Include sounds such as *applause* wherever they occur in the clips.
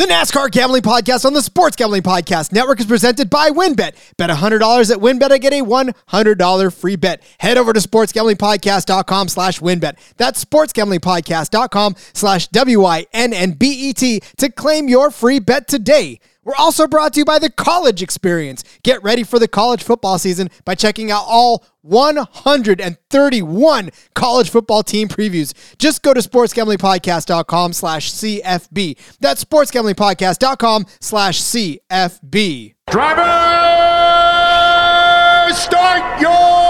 The NASCAR Gambling Podcast on the Sports Gambling Podcast Network is presented by WynnBET. Bet $100 at WynnBET and get a $100 free bet. Head over to sportsgamblingpodcast.com slash wynnbet. That's sportsgamblingpodcast.com slash W-I-N-N-B-E-T to claim your free bet today. We're also brought to you by the College Experience. Get ready for the college football season by checking out all 131 college football team previews. Just go to sportsgamblingpodcast.com slash CFB. That's sportsgamblingpodcast.com slash CFB. Driver, start your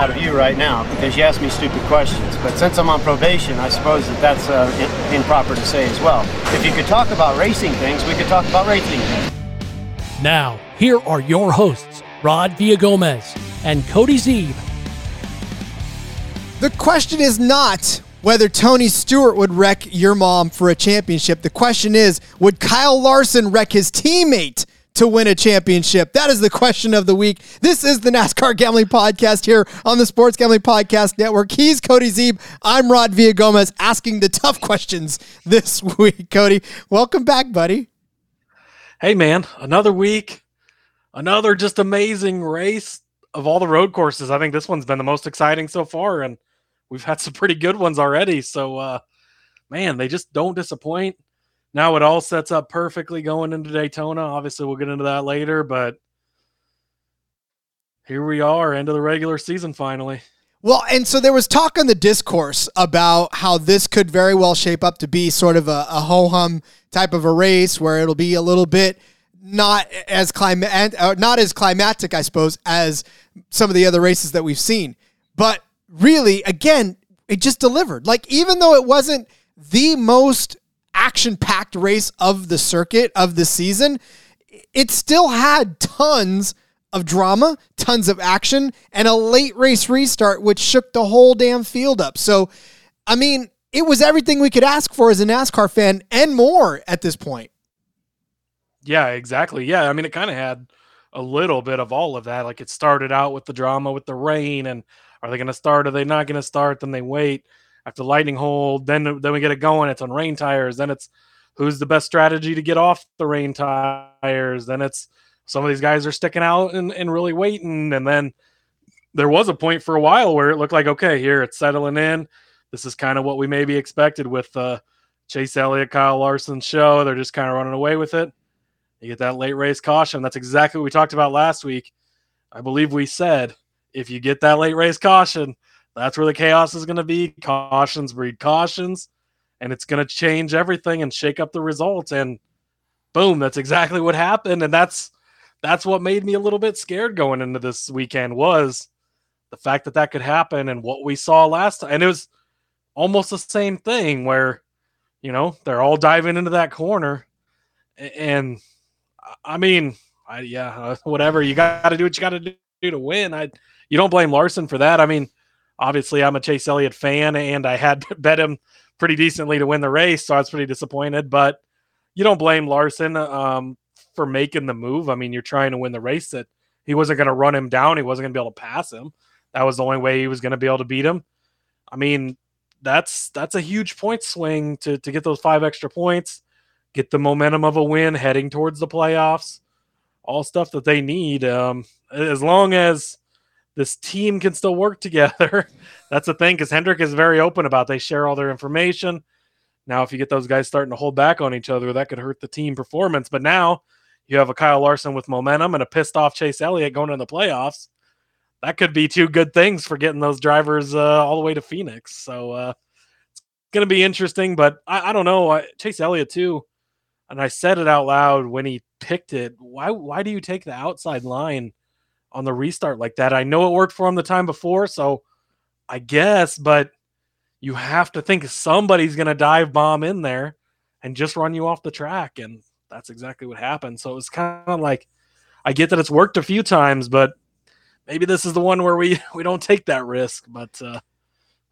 out of you right now because you ask me stupid questions. But since I'm on probation, I suppose that that's uh, in- improper to say as well. If you could talk about racing things, we could talk about racing things. Now, here are your hosts, Rod Villagomez and Cody Zeeb. The question is not whether Tony Stewart would wreck your mom for a championship. The question is, would Kyle Larson wreck his teammate to win a championship? That is the question of the week. This is the NASCAR Gambling Podcast here on the Sports Gambling Podcast Network. He's Cody Zeeb. I'm Rod Villagomez asking the tough questions this *laughs* week. Cody, welcome back, buddy. Hey, man, another week, another just amazing race of all the road courses. I think this one's been the most exciting so far, and we've had some pretty good ones already. So, uh, man, they just don't disappoint now it all sets up perfectly going into Daytona. Obviously, we'll get into that later, but here we are, end of the regular season finally. Well, and so there was talk on the discourse about how this could very well shape up to be sort of a, a ho hum type of a race where it'll be a little bit not as climate, uh, not as climatic, I suppose, as some of the other races that we've seen. But really, again, it just delivered. Like even though it wasn't the most action packed race of the circuit of the season, it still had tons of drama, tons of action, and a late race restart, which shook the whole damn field up. So, I mean, it was everything we could ask for as a NASCAR fan and more at this point. Yeah, exactly. Yeah, I mean, it kind of had a little bit of all of that. Like it started out with the drama with the rain, and are they going to start? Are they not going to start? Then they wait after lightning hold. Then then we get it going. It's on rain tires. Then it's who's the best strategy to get off the rain tires. Then it's some of these guys are sticking out and, and really waiting. And then there was a point for a while where it looked like okay, here it's settling in. This is kind of what we maybe expected with uh, Chase Elliott, Kyle Larson show. They're just kind of running away with it. You get that late race caution. That's exactly what we talked about last week. I believe we said if you get that late race caution, that's where the chaos is going to be. Cautions breed cautions, and it's going to change everything and shake up the results. And boom, that's exactly what happened. And that's that's what made me a little bit scared going into this weekend was the fact that that could happen and what we saw last time. And it was almost the same thing where you know they're all diving into that corner, and I mean, I, yeah, *laughs* whatever you got to do what you got to do to win. I you don't blame Larson for that. I mean obviously I'm a Chase Elliott fan and I had *laughs* bet him pretty decently to win the race, so I was pretty disappointed. But you don't blame Larson um, for making the move. I mean, you're trying to win the race that he wasn't going to run him down. He wasn't going to be able to pass him. That was the only way he was going to be able to beat him. I mean, that's that's a huge point swing to to get those five extra points, get the momentum of a win heading towards the playoffs, all stuff that they need. Um, as long as this team can still work together. *laughs* That's the thing because Hendrick is very open about they share all their information. Now, if you get those guys starting to hold back on each other, that could hurt the team performance. But now you have a Kyle Larson with momentum and a pissed off Chase Elliott going in the playoffs. That could be two good things for getting those drivers uh, all the way to Phoenix. So uh, it's going to be interesting. But I, I don't know. I, Chase Elliott, too. and I said it out loud when he picked it. Why why do you take the outside line on the restart like that? I know it worked for him the time before, so I guess, but you have to think somebody's going to dive bomb in there and just run you off the track and that's exactly what happened. So it was kind of like I get that it's worked a few times, but maybe this is the one where we *laughs* we don't take that risk, but uh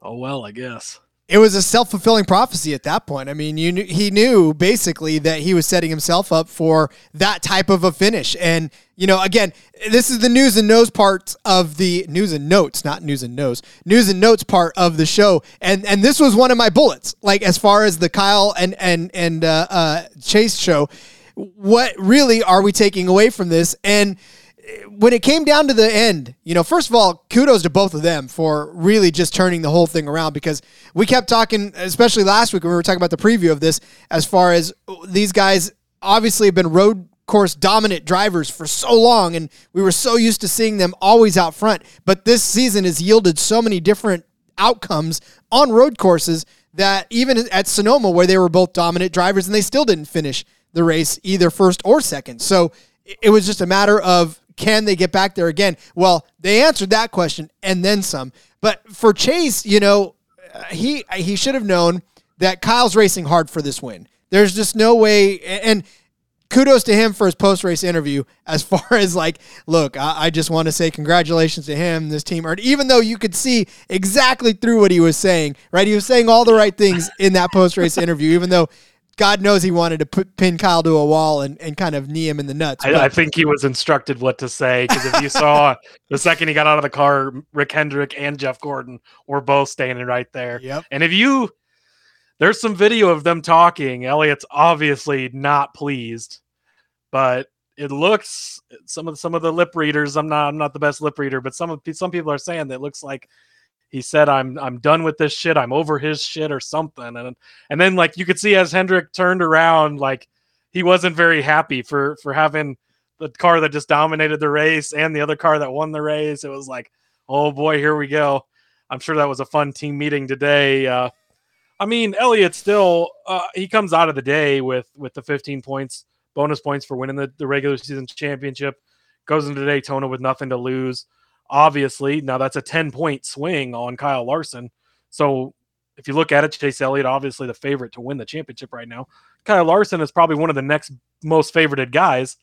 oh well, I guess it was a self fulfilling prophecy at that point. I mean, you knew, he knew basically that he was setting himself up for that type of a finish. And you know, again, this is the news and notes part of the news and notes, not news and notes, news and notes part of the show. And and this was one of my bullets, like as far as the Kyle and and and uh, uh, Chase show. What really are we taking away from this? And when it came down to the end, you know, first of all, kudos to both of them for really just turning the whole thing around because we kept talking, especially last week when we were talking about the preview of this, as far as these guys obviously have been road course dominant drivers for so long and we were so used to seeing them always out front. But this season has yielded so many different outcomes on road courses that even at Sonoma where they were both dominant drivers and they still didn't finish the race either first or second. So it was just a matter of can they get back there again? Well, they answered that question and then some. But for Chase, you know, he he should have known that Kyle's racing hard for this win. There's just no way and kudos to him for his post race interview. As *laughs* far as like, look, I, I just want to say congratulations to him, this team. Or even though you could see exactly through what he was saying, right? He was saying all the right things in that post race interview, even though God knows he wanted to put, pin Kyle to a wall and, and kind of knee him in the nuts. I, I think he was instructed what to say because if you saw *laughs* the second he got out of the car, Rick Hendrick and Jeff Gordon were both standing right there. Yep. And if you, there's some video of them talking. Elliott's obviously not pleased, but it looks some of some of the lip readers. I'm not I'm not the best lip reader, but some of some people are saying that it looks like he said i'm i'm done with this shit. I'm over his shit or something and and then like you could see as hendrick turned around like he wasn't very happy for for having the car that just dominated the race and the other car that won the race. It was like oh boy here we go. I'm sure that was a fun team meeting today uh i mean elliott still uh, he comes out of the day with with the 15 points bonus points for winning the, the regular season championship goes into daytona with nothing to lose obviously. Now that's a 10 point swing on Kyle Larson. So if you look at it, Chase Elliott, obviously the favorite to win the championship right now. Kyle Larson is probably one of the next most favorited guys.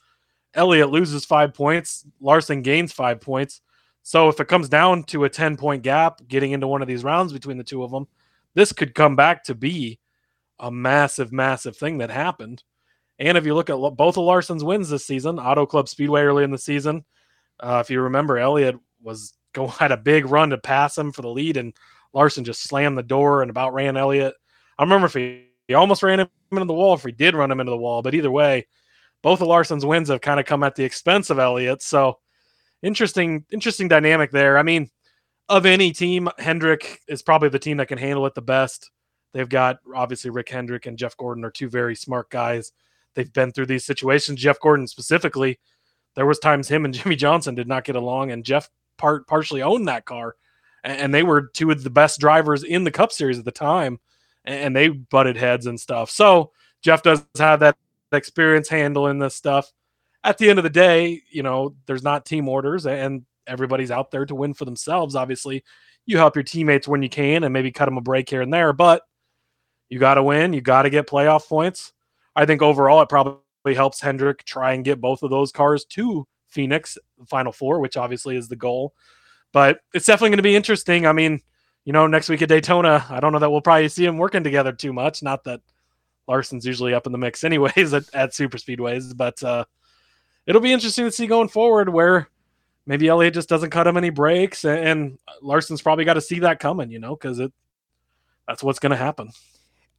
Elliott loses five points, Larson gains five points. So if it comes down to a 10 point gap getting into one of these rounds between the two of them, this could come back to be a massive, massive thing that happened. And if you look at both of Larson's wins this season, Auto Club Speedway early in the season, uh, if you remember, Elliott was going *laughs* had a big run to pass him for the lead, and Larson just slammed the door and about ran Elliott. I remember if he, he almost ran him into the wall, if he did run him into the wall, but either way, both of Larson's wins have kind of come at the expense of Elliott. So interesting, interesting dynamic there. I mean, of any team, Hendrick is probably the team that can handle it the best. They've got obviously Rick Hendrick and Jeff Gordon are two very smart guys. They've been through these situations. Jeff Gordon specifically, there was times him and *laughs* Jimmie Johnson did not get along, and Jeff part partially owned that car, and, they were two of the best drivers in the Cup Series at the time, and, they butted heads and stuff. So Jeff does have that experience handling this stuff. At the end of the day, you know, there's not team orders, and everybody's out there to win for themselves. Obviously, you help your teammates when you can, and maybe cut them a break here and there, but you got to win. You got to get playoff points. I think overall, it probably helps Hendrick try and get both of those cars to Phoenix, Final Four, which obviously is the goal. But it's definitely going to be interesting. I mean, you know, next week at Daytona, I don't know that we'll probably see them working together too much. Not that Larson's usually up in the mix *laughs* anyways at, at super speedways, but uh, it'll be interesting to see going forward where maybe Elliott just doesn't cut him any breaks, and, and Larson's probably got to see that coming, you know, because it that's what's going to happen.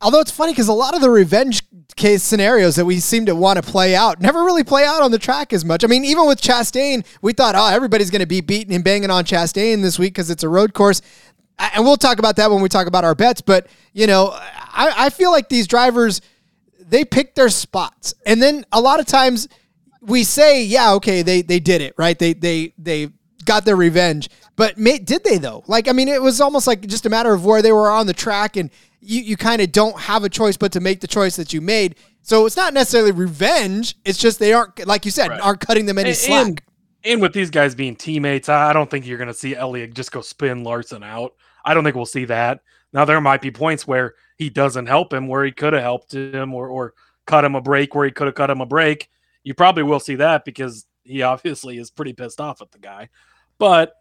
Although it's funny because a lot of the revenge case scenarios that we seem to want to play out never really play out on the track as much. I mean, even with Chastain, we thought, oh, everybody's going to be beating and banging on Chastain this week because it's a road course. And we'll talk about that when we talk about our bets. But, you know, I, I feel like these drivers, they pick their spots. And then a lot of times we say, yeah, okay, they, they did it, right? They, they, they got their revenge. But did they though? Like, I mean, it was almost like just a matter of where they were on the track and you, you kind of don't have a choice but to make the choice that you made. So it's not necessarily revenge. It's just they aren't, like you said, Right. aren't cutting them any And- slack. and- And with these guys being teammates, I don't think you're going to see Elliott just go spin Larson out. I don't think we'll see that. Now there might be points where he doesn't help him, where he could have helped him, or or cut him a break where he could have cut him a break. You probably will see that because he *laughs* obviously is pretty pissed off at the guy. But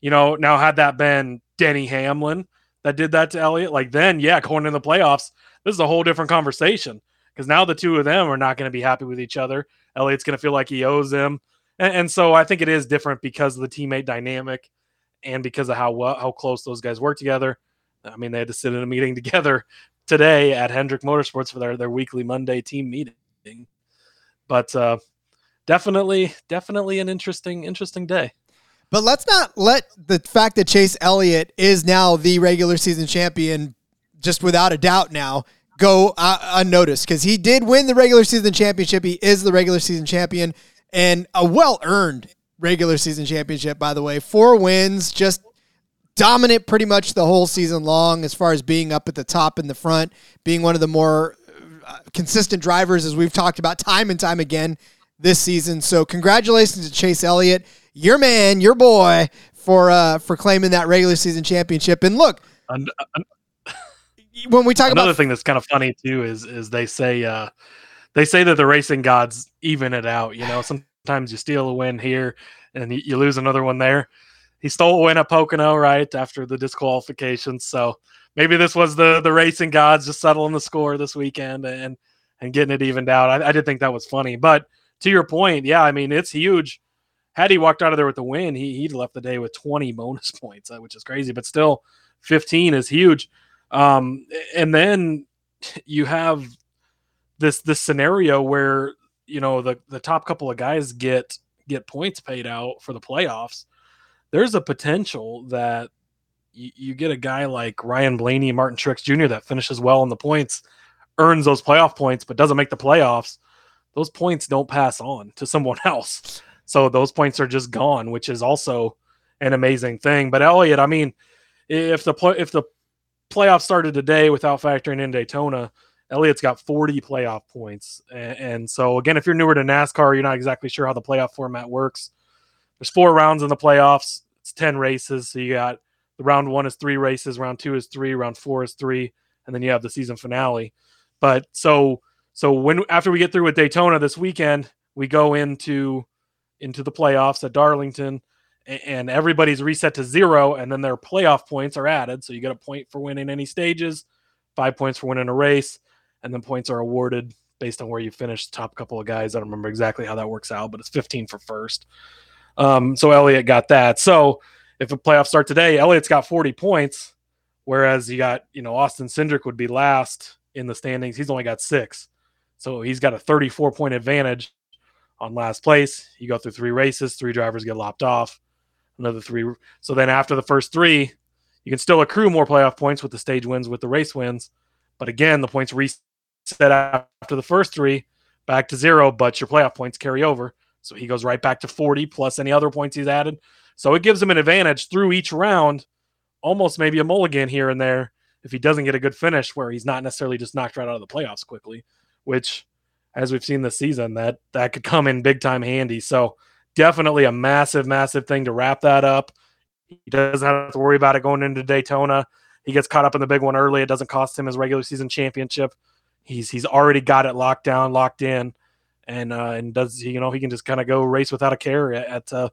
you know, now had that been Denny Hamlin that did that to Elliott, like then yeah, going in the playoffs, this is a whole different conversation because now the two of them are not going to be happy with each other. Elliott's going to feel like he owes them, And, and so I think it is different because of the teammate dynamic and because of how how close those guys work together. I mean, they had to sit in a meeting *laughs* together today at Hendrick Motorsports for their, their weekly Monday team meeting. But uh, definitely, definitely an interesting, interesting day. But let's not let the fact that Chase Elliott is now the regular season champion, just without a doubt now, go uh, unnoticed because he did win the regular season championship. He is the regular season champion and a well earned regular season championship, by the way. Four wins, just dominant pretty much the whole season long as far as being up at the top in the front, being one of the more uh, consistent drivers, as we've talked about time and time again this season. So congratulations to Chase Elliott, your man, your boy, for uh, for claiming that regular season championship. And look, And when we talk about another about thing that's kind of funny too is is they say uh, they say that the racing gods even it out. You know, sometimes you steal a win here and you, you lose another one there. He stole a win at Pocono right after the disqualification, so maybe this was the the racing gods just settling the score this weekend and and getting it evened out. I, I did think that was funny, but to your point, yeah, I mean it's huge. Had he walked out of there with the win, he he'd left the day with 20 bonus *laughs* points, uh, which is crazy, but still 15 is huge. Um, and then *laughs* you have this this scenario where you know the the top couple of guys get get points paid out for the playoffs. There's a potential that you, you get a guy like Ryan Blaney, Martin Truex Jr. that finishes well in the points, earns those playoff points, but doesn't make the playoffs. Those points don't pass on to someone *laughs* else. So those points are just gone, which is also an amazing thing. But Elliott, I mean, if the play, if the playoffs started today without factoring in Daytona, Elliott's got 40 playoff points. And, and, so again, if you're newer to NASCAR, you're not exactly sure how the playoff format works. There's four rounds in the playoffs. It's 10 races. So you got the round one is three races, round two is three, round four is three, and then you have the season finale. But so so when after we get through with Daytona this weekend, we go into into the playoffs at Darlington and everybody's reset to zero, and then their playoff points are added. So you get a point for winning any stages, five points for winning a race, and then points are awarded based on where you finish. Top couple of guys, I don't remember exactly how that works out, but it's 15 for first. Um, so Elliott got that. So if a playoff start today, Elliott's got 40 points, whereas you got you know Austin Cindric would be last in the standings. He's only got six, so he's got a 34 point advantage on last place. You go through three races, three drivers get lopped off another three. So then after the first three, you can still accrue more playoff points with the stage wins, with the race wins. But again, the points reset after the first three back to zero, but your playoff points carry over. So he goes right back to 40 plus any other points he's added. So it gives him an advantage through each round, almost maybe a mulligan here and there if he doesn't get a good finish where he's not necessarily just knocked right out of the playoffs quickly, which as we've seen this season, that that could come in big time handy. So definitely a massive, massive thing to wrap that up. He doesn't have to worry about it going into Daytona. He gets caught up in the big one early. It doesn't cost him his regular season championship. He's he's already got it locked down, locked in, and uh, and does you know he can just kind of go race without a care at uh,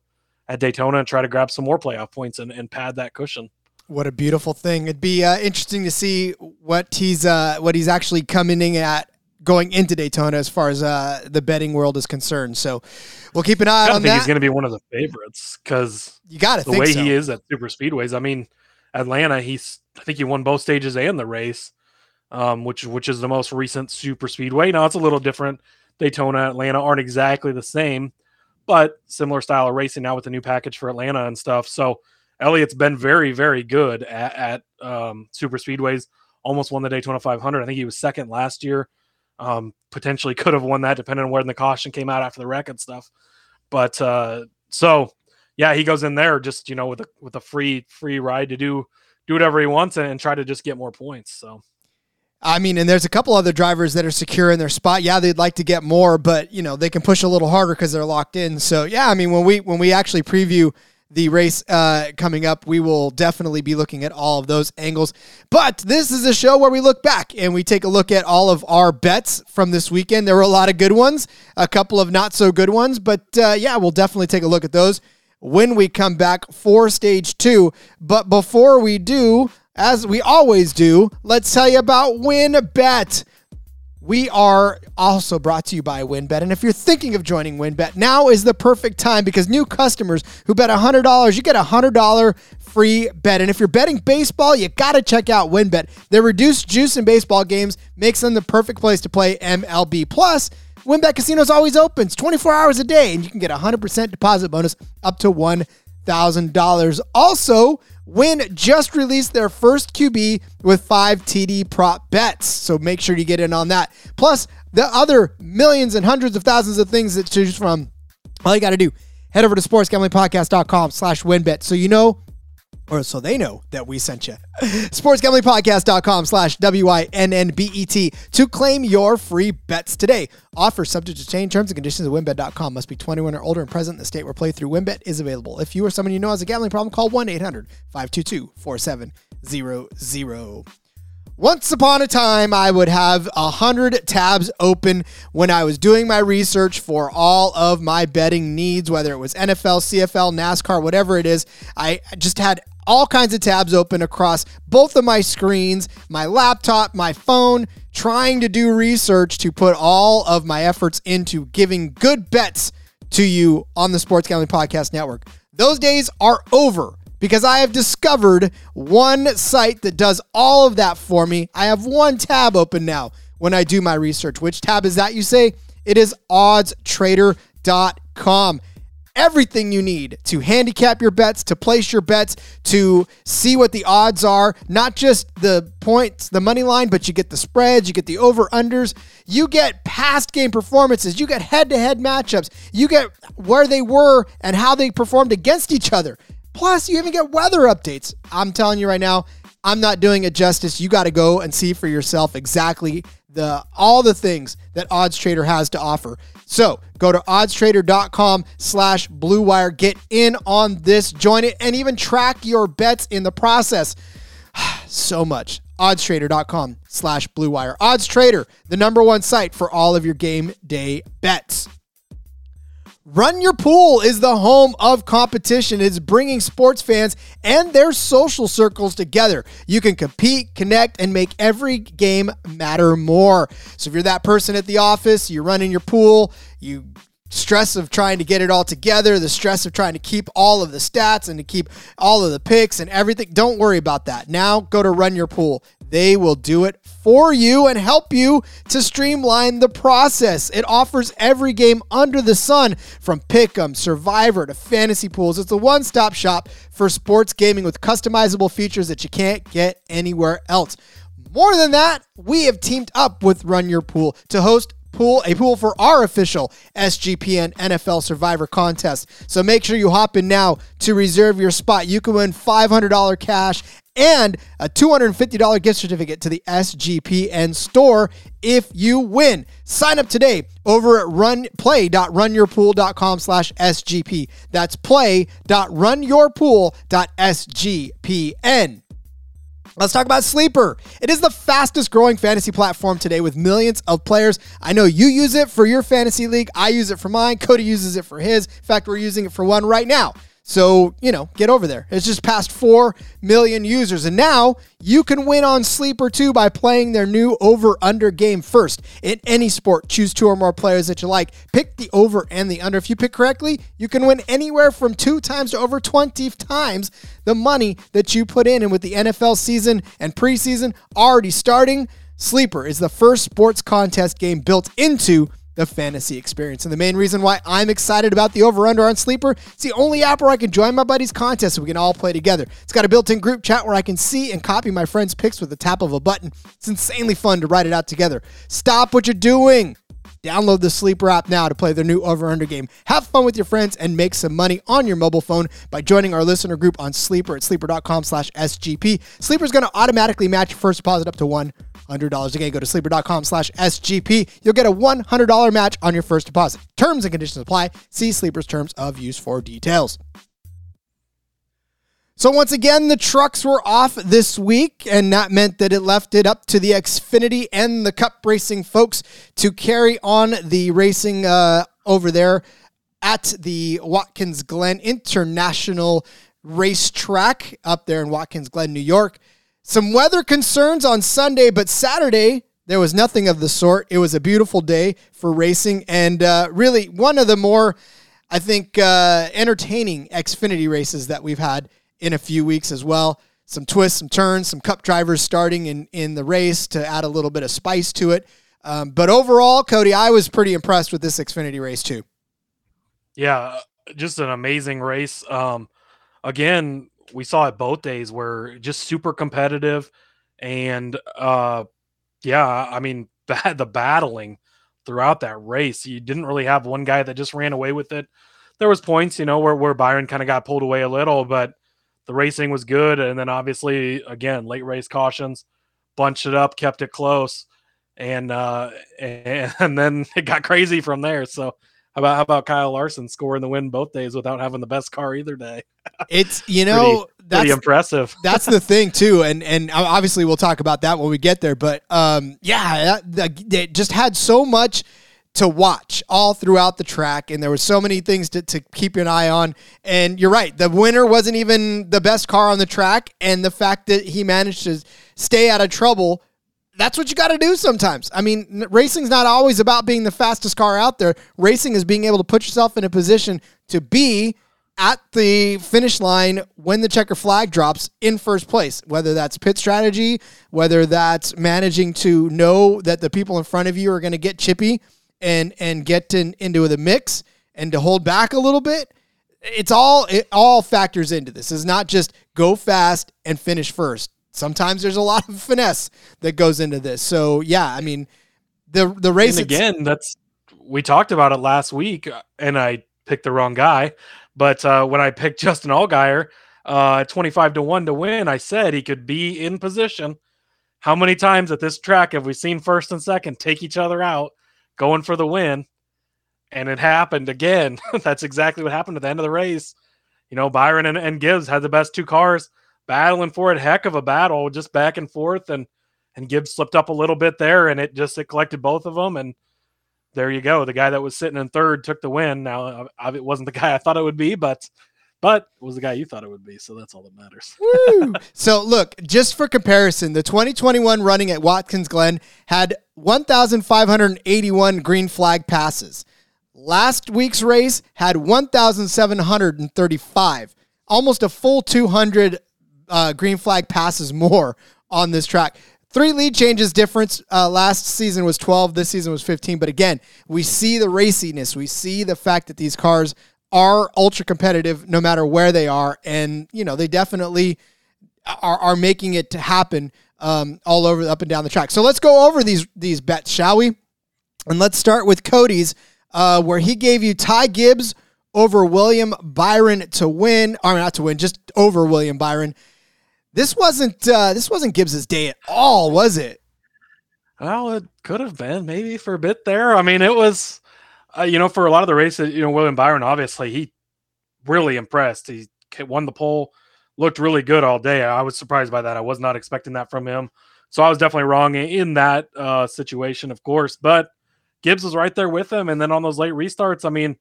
at Daytona and try to grab some more playoff points and, and pad that cushion. What a beautiful thing! It'd be uh, interesting to see what he's uh, what he's actually coming in at going into Daytona as far as uh, the betting world is concerned. So we'll keep an eye on that. I on think that. he's going to be one of the favorites because you got the way so. he is at super speedways. I mean, Atlanta, he's I think he won both stages and the race, um, which which is the most recent super speedway. Now it's a little different. Daytona, Atlanta aren't exactly the same, but similar style of racing now with the new package for Atlanta and stuff. So Elliott's been very very good at, at um, super speedways. Almost won the Daytona 500. I think he was second last year. Um, potentially could have won that depending on where the caution came out after the wreck and stuff. But uh, so yeah, he goes in there just you know with a with a free free ride to do do whatever he wants and, and try to just get more points. So I mean, and there's a couple other drivers that are secure in their spot. Yeah, they'd like to get more, but you know they can push a little harder because they're locked in. So yeah, I mean when we when we actually preview the race uh, coming up, we will definitely be looking at all of those angles. But this is a show where we look back and we take a look at all of our bets from this weekend. There were a lot of good ones, a couple of not so good ones, but uh, yeah, we'll definitely take a look at those when we come back for stage two. But before we do, as we always do, let's tell you about WynnBET. We are also brought to you by WynnBET. And if you're thinking of joining WynnBET, now is the perfect time because new customers who bet $100, you get a $100 free bet. And if you're betting baseball, you got to check out WynnBET. Their reduced juice in baseball games makes them the perfect place to play MLB. Plus, WynnBET Casino is always open. It's 24 hours a day, and you can get a 100% deposit bonus up to $1,000. Also, Wynn just released their first QB with five TD prop bets. So make sure you get in on that. Plus, the other millions and hundreds of thousands of things that choose from. All you got to do, head over to sportsgamblingpodcast.com slash wynnbet so you know or so they know that we sent you. SportsGamblingPodcast.com slash W-I-N-N-B-E-T to claim your free bets today. Offer subject to change terms and conditions at wynnbet.com. Must be 21 or older and present in the state where playthrough WynnBET is available. If you or someone you know has a gambling problem, call 1-800-522-4700. Once upon a time, I would have a hundred tabs open when I was doing my research for all of my betting needs, whether it was NFL, CFL, NASCAR, whatever it is. I just had all kinds of tabs open across both of my screens, my laptop, my phone, trying to do research to put all of my efforts into giving good bets to you on the Sports Gambling Podcast Network. Those days are over because I have discovered one site that does all of that for me. I have one tab open now when I do my research. Which tab is that, you say? It is oddstrader.com. Everything you need to handicap your bets, to place your bets, to see what the odds are, not just the points, the money line, but you get the spreads, you get the over unders, you get past game performances, you get head to head matchups, you get where they were and how they performed against each other. Plus, you even get weather updates. I'm telling you right now, I'm not doing it justice. You got to go and see for yourself exactly the all the things that Odds Trader has to offer. So go to oddstrader.com slash blue wire. Get in on this, join it, and even track your bets in the process. *sighs* so much. Oddstrader.com slash blue wire. Odds Trader, the number one site for all of your game day bets. Run Your Pool is the home of competition. It's bringing sports fans and their social circles together. You can compete, connect, and make every game matter more. So if you're that person at the office, you're running your pool, you stress of trying to get it all together, the stress of trying to keep all of the stats and to keep all of the picks and everything. Don't worry about that. Now go to Run Your Pool. They will do it for you and help you to streamline the process. It offers every game under the sun from Pick'em, Survivor to fantasy pools. It's a one-stop shop for sports gaming with customizable features that you can't get anywhere else. More than that, we have teamed up with Run Your Pool to host pool a pool for our official SGPN NFL Survivor contest. So make sure you hop in now to reserve your spot. You can win $500 cash and a $250 gift certificate to the SGPN store if you win. Sign up today over at run play.runyourpool.com slash SGP. That's play.runyourpool.sgpn. Let's talk about Sleeper. It is the fastest growing fantasy platform today with millions of players. I know you use it for your fantasy league. I use it for mine. Cody uses it for his. In fact, we're using it for one right now. So, you know, get over there. It's just past 4 million users. And now you can win on Sleeper too by playing their new over under game first. In any sport, choose two or more players that you like. Pick the over and the under. If you pick correctly, you can win anywhere from two times to over 20 times the money that you put in. And with the NFL season and preseason already starting, Sleeper is the first sports contest game built into the fantasy experience. And the main reason why I'm excited about the over under on Sleeper, it's the only app where I can join my buddies' contest so we can all play together. It's got a built in group chat where I can see and copy my friends' picks with the tap of a button. It's insanely fun to write it out together. Stop what you're doing. Download the Sleeper app now to play their new over under game. Have fun with your friends and make some money on your mobile phone by joining our listener group on Sleeper at sleeper.com slash SGP. Sleeper is going to automatically match your first deposit up to $100. $100. Again, go to sleeper.com slash SGP. You'll get a $100 match on your first deposit. Terms and conditions apply. See Sleeper's terms of use for details. So once again, the trucks were off this week, and that meant that it left it up to the Xfinity and the Cup Racing folks to carry on the racing uh, over there at the Watkins Glen International Racetrack up there in Watkins Glen, New York. Some weather concerns on Sunday, but Saturday there was nothing of the sort. It was a beautiful day for racing, and uh, really one of the more, I think, uh, entertaining Xfinity races that we've had in a few weeks as well. Some twists, some turns, some cup drivers starting in, in the race to add a little bit of spice to it. Um, but overall, Cody, I was pretty impressed with this Xfinity race too. Yeah, just an amazing race. Um, again, we saw it both days where just super competitive, and uh, yeah, I mean *laughs* the battling throughout that race. You didn't really have one guy that just ran away with it. There was points, you know, where where Byron kind of got pulled away a little, but the racing was good, and then obviously again late race cautions, bunched it up, kept it close, and uh, *laughs* and, then it got crazy from there. So about how about Kyle Larson scoring the win both days without having the best car either day? It's you *laughs* know pretty, that's pretty impressive. *laughs* that's the thing too, and and obviously we'll talk about that when we get there. But um, yeah, that, it just had so much to watch all throughout the track, and there were so many things to, to keep an eye on. And you're right, the winner wasn't even the best car on the track, and the fact that he managed to stay out of trouble. That's what you got to do sometimes. I mean, racing's not always about being the fastest car out there. Racing is being able to put yourself in a position to be at the finish line when the checker flag drops in first place, whether that's pit strategy, whether that's managing to know that the people in front of you are going to get chippy and and get in, into the mix and to hold back a little bit. It's all it all factors into this. It's not just go fast and finish first. Sometimes there's a lot of finesse that goes into this. So yeah, I mean the the race and again. That's we talked about it last week, uh, and I picked the wrong guy. But uh, when I picked *laughs* Justin Allgaier uh, 25 to 1 to win, I said he could be in position. How many times at this track have we seen first and second take each other out going for the win. And it happened again. *laughs* That's exactly what happened at the end of the race. You know, Byron and, and Gibbs had the best two cars battling for it. Heck of a battle, just back and forth. And and Gibbs slipped up a little bit there, and it just it collected both of them. And there you go. The guy that was sitting in third took the win. Now, it wasn't the *laughs* guy I thought it would be, but but it was the guy you thought it would be. So that's all that matters. *laughs* so look, just for comparison, the 2021 running at Watkins Glen had 1,581 green flag passes. Last week's race had 1,735, almost a full 200 uh, green flag passes more *laughs* on this track. Three lead changes difference. Uh, last season was 12. This season was 15. But again, we see the raciness. We see the fact that these cars are ultra competitive no matter where they are. And, you know, they definitely are, are making it to happen um, all over up and down the track. So let's go over these these bets, shall we? And let's start with Cody's, uh, where he gave you Ty Gibbs over William Byron to win, or not to win, just over William Byron. This wasn't uh, this wasn't Gibbs's day at all, was it? Well, it could have been maybe for a bit there. I mean, it was uh, you know, for a lot of the races, you know, William Byron, obviously, he really impressed. He won the pole, looked really good all day. I was surprised by that. I was not expecting that from him. So I was definitely wrong in that uh, situation, of course. But Gibbs was right there with him. And then on those late restarts, I mean,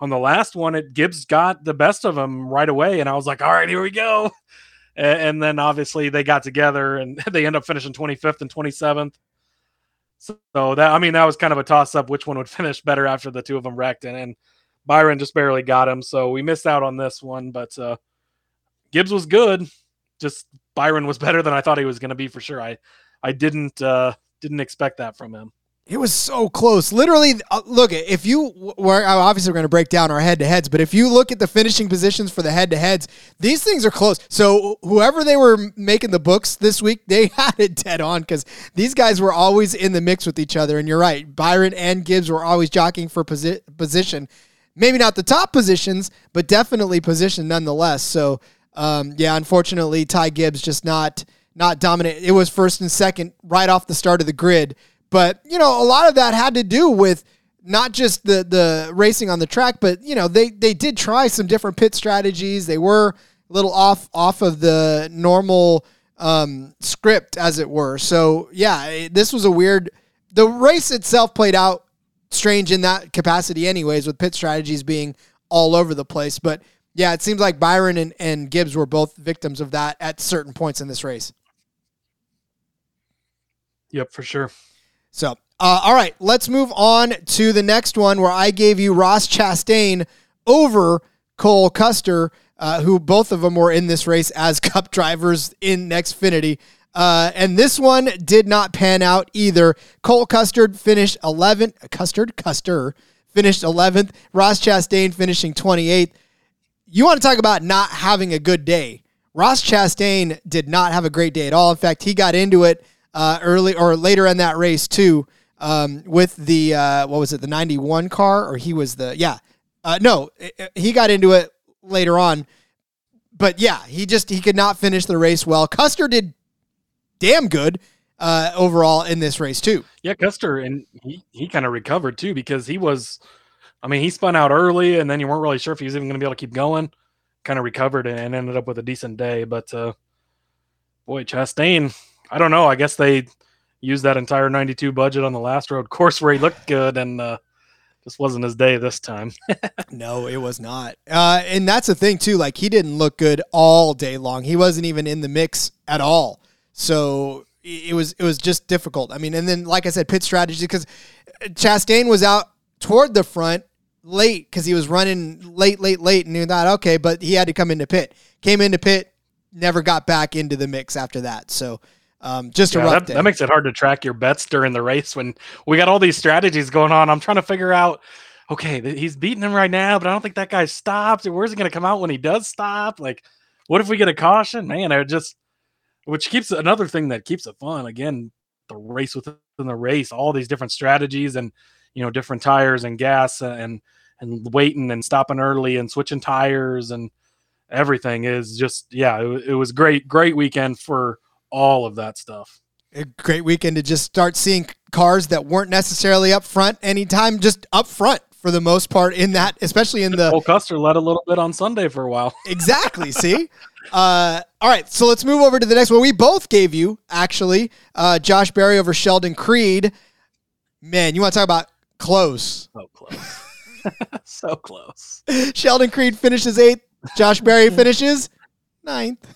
on the last one, it Gibbs got the best of him right away. And I was like, all right, here we go. And, then obviously they got together and *laughs* they end up finishing 25th and 27th. So that I mean that was kind of a toss up which one would *laughs* finish better after the two of them wrecked and, and Byron just barely got him. So we missed out on this one, but uh, Gibbs was good. Just Byron was better than I thought he was going to be for sure. I I didn't uh, didn't expect that from him. It was so close. Literally, uh, look, if you were obviously we're going to break down our head to heads, but if you look at the finishing positions for the head to heads, these things are close. So whoever they were making the books this week, they *laughs* had it dead on because these guys were always in the mix with each other. And you're right, Byron and Gibbs were always jockeying for posi- position. Maybe not the top positions, but definitely position nonetheless. So um, yeah, unfortunately, Ty Gibbs just not not dominate. It was first and second right off the start of the grid. But, you know, a lot of that had to do with not just the the racing on the track, but you know, they they did try some different pit strategies. They were a little off off of the normal um, script, as it were. So yeah, this was a weird. The race itself played out strange in that capacity, anyways, with pit strategies being all over the place. But yeah, it seems like Byron and, and Gibbs were both victims of that at certain points in this race. Yep, for sure. So, uh, all right, let's move on to the next one where I gave you Ross Chastain over Cole Custer, uh, who both of them were in this race as *laughs* cup drivers in Xfinity. Uh, and this one did not pan out either. Cole Custard finished 11th. Custard? Custer finished 11th. Ross Chastain finishing 28th. You want to talk about not having a good day. Ross Chastain did not have a great day at all. In fact, he got into it uh, early or later in that race too um, with the uh, what was it the 91 car or he was the yeah. Uh, no he got into it later on but yeah he just he could not finish the race well. Custer did damn good uh, overall in this race too. Yeah custer and he, he kind of recovered too because he was i mean he spun out early and then you weren't really sure if he was even going to be able to keep going. Kind of recovered and ended up with a decent day but uh boy chastain I don't know. I guess they used that entire 92 budget on the last road course where he looked good and uh, just wasn't his day this time. *laughs* no, it was not. Uh, and that's the thing too. Like he didn't look good all day long. He wasn't even in the mix at all. So it was it was just difficult. I mean, and then like I said, pit strategy because Chastain was out toward the front late because he was running late, late, late, and he thought, okay, but he had to come into pit. Came into pit, never got back into the mix after that. So um, just yeah, a rough that, that, makes it hard to track your bets during the race when we got all these strategies going on. I'm trying to figure out, okay, he's beating him right now, but I don't think that guy stops. Where's he going to come out when he does stop? Like, what if we get a caution? Man, it just, which keeps another thing that keeps it fun. Again, the race within the race, all these different strategies and you know different tires and gas and and waiting and stopping early and switching tires and everything is just yeah, it, it was great, great weekend for all of that stuff. A great weekend to just start seeing cars that weren't necessarily up front anytime, just up front for the most part in that, especially in the. Cole Custer led a little bit on Sunday for a while. *laughs* Exactly. See? Uh, all right, so let's move over to the next one. We both gave you actually uh, Josh Berry over Sheldon Creed. Man, you want to talk about close? So close, *laughs* so close. *laughs* Sheldon Creed finishes eighth. Josh Berry finishes ninth.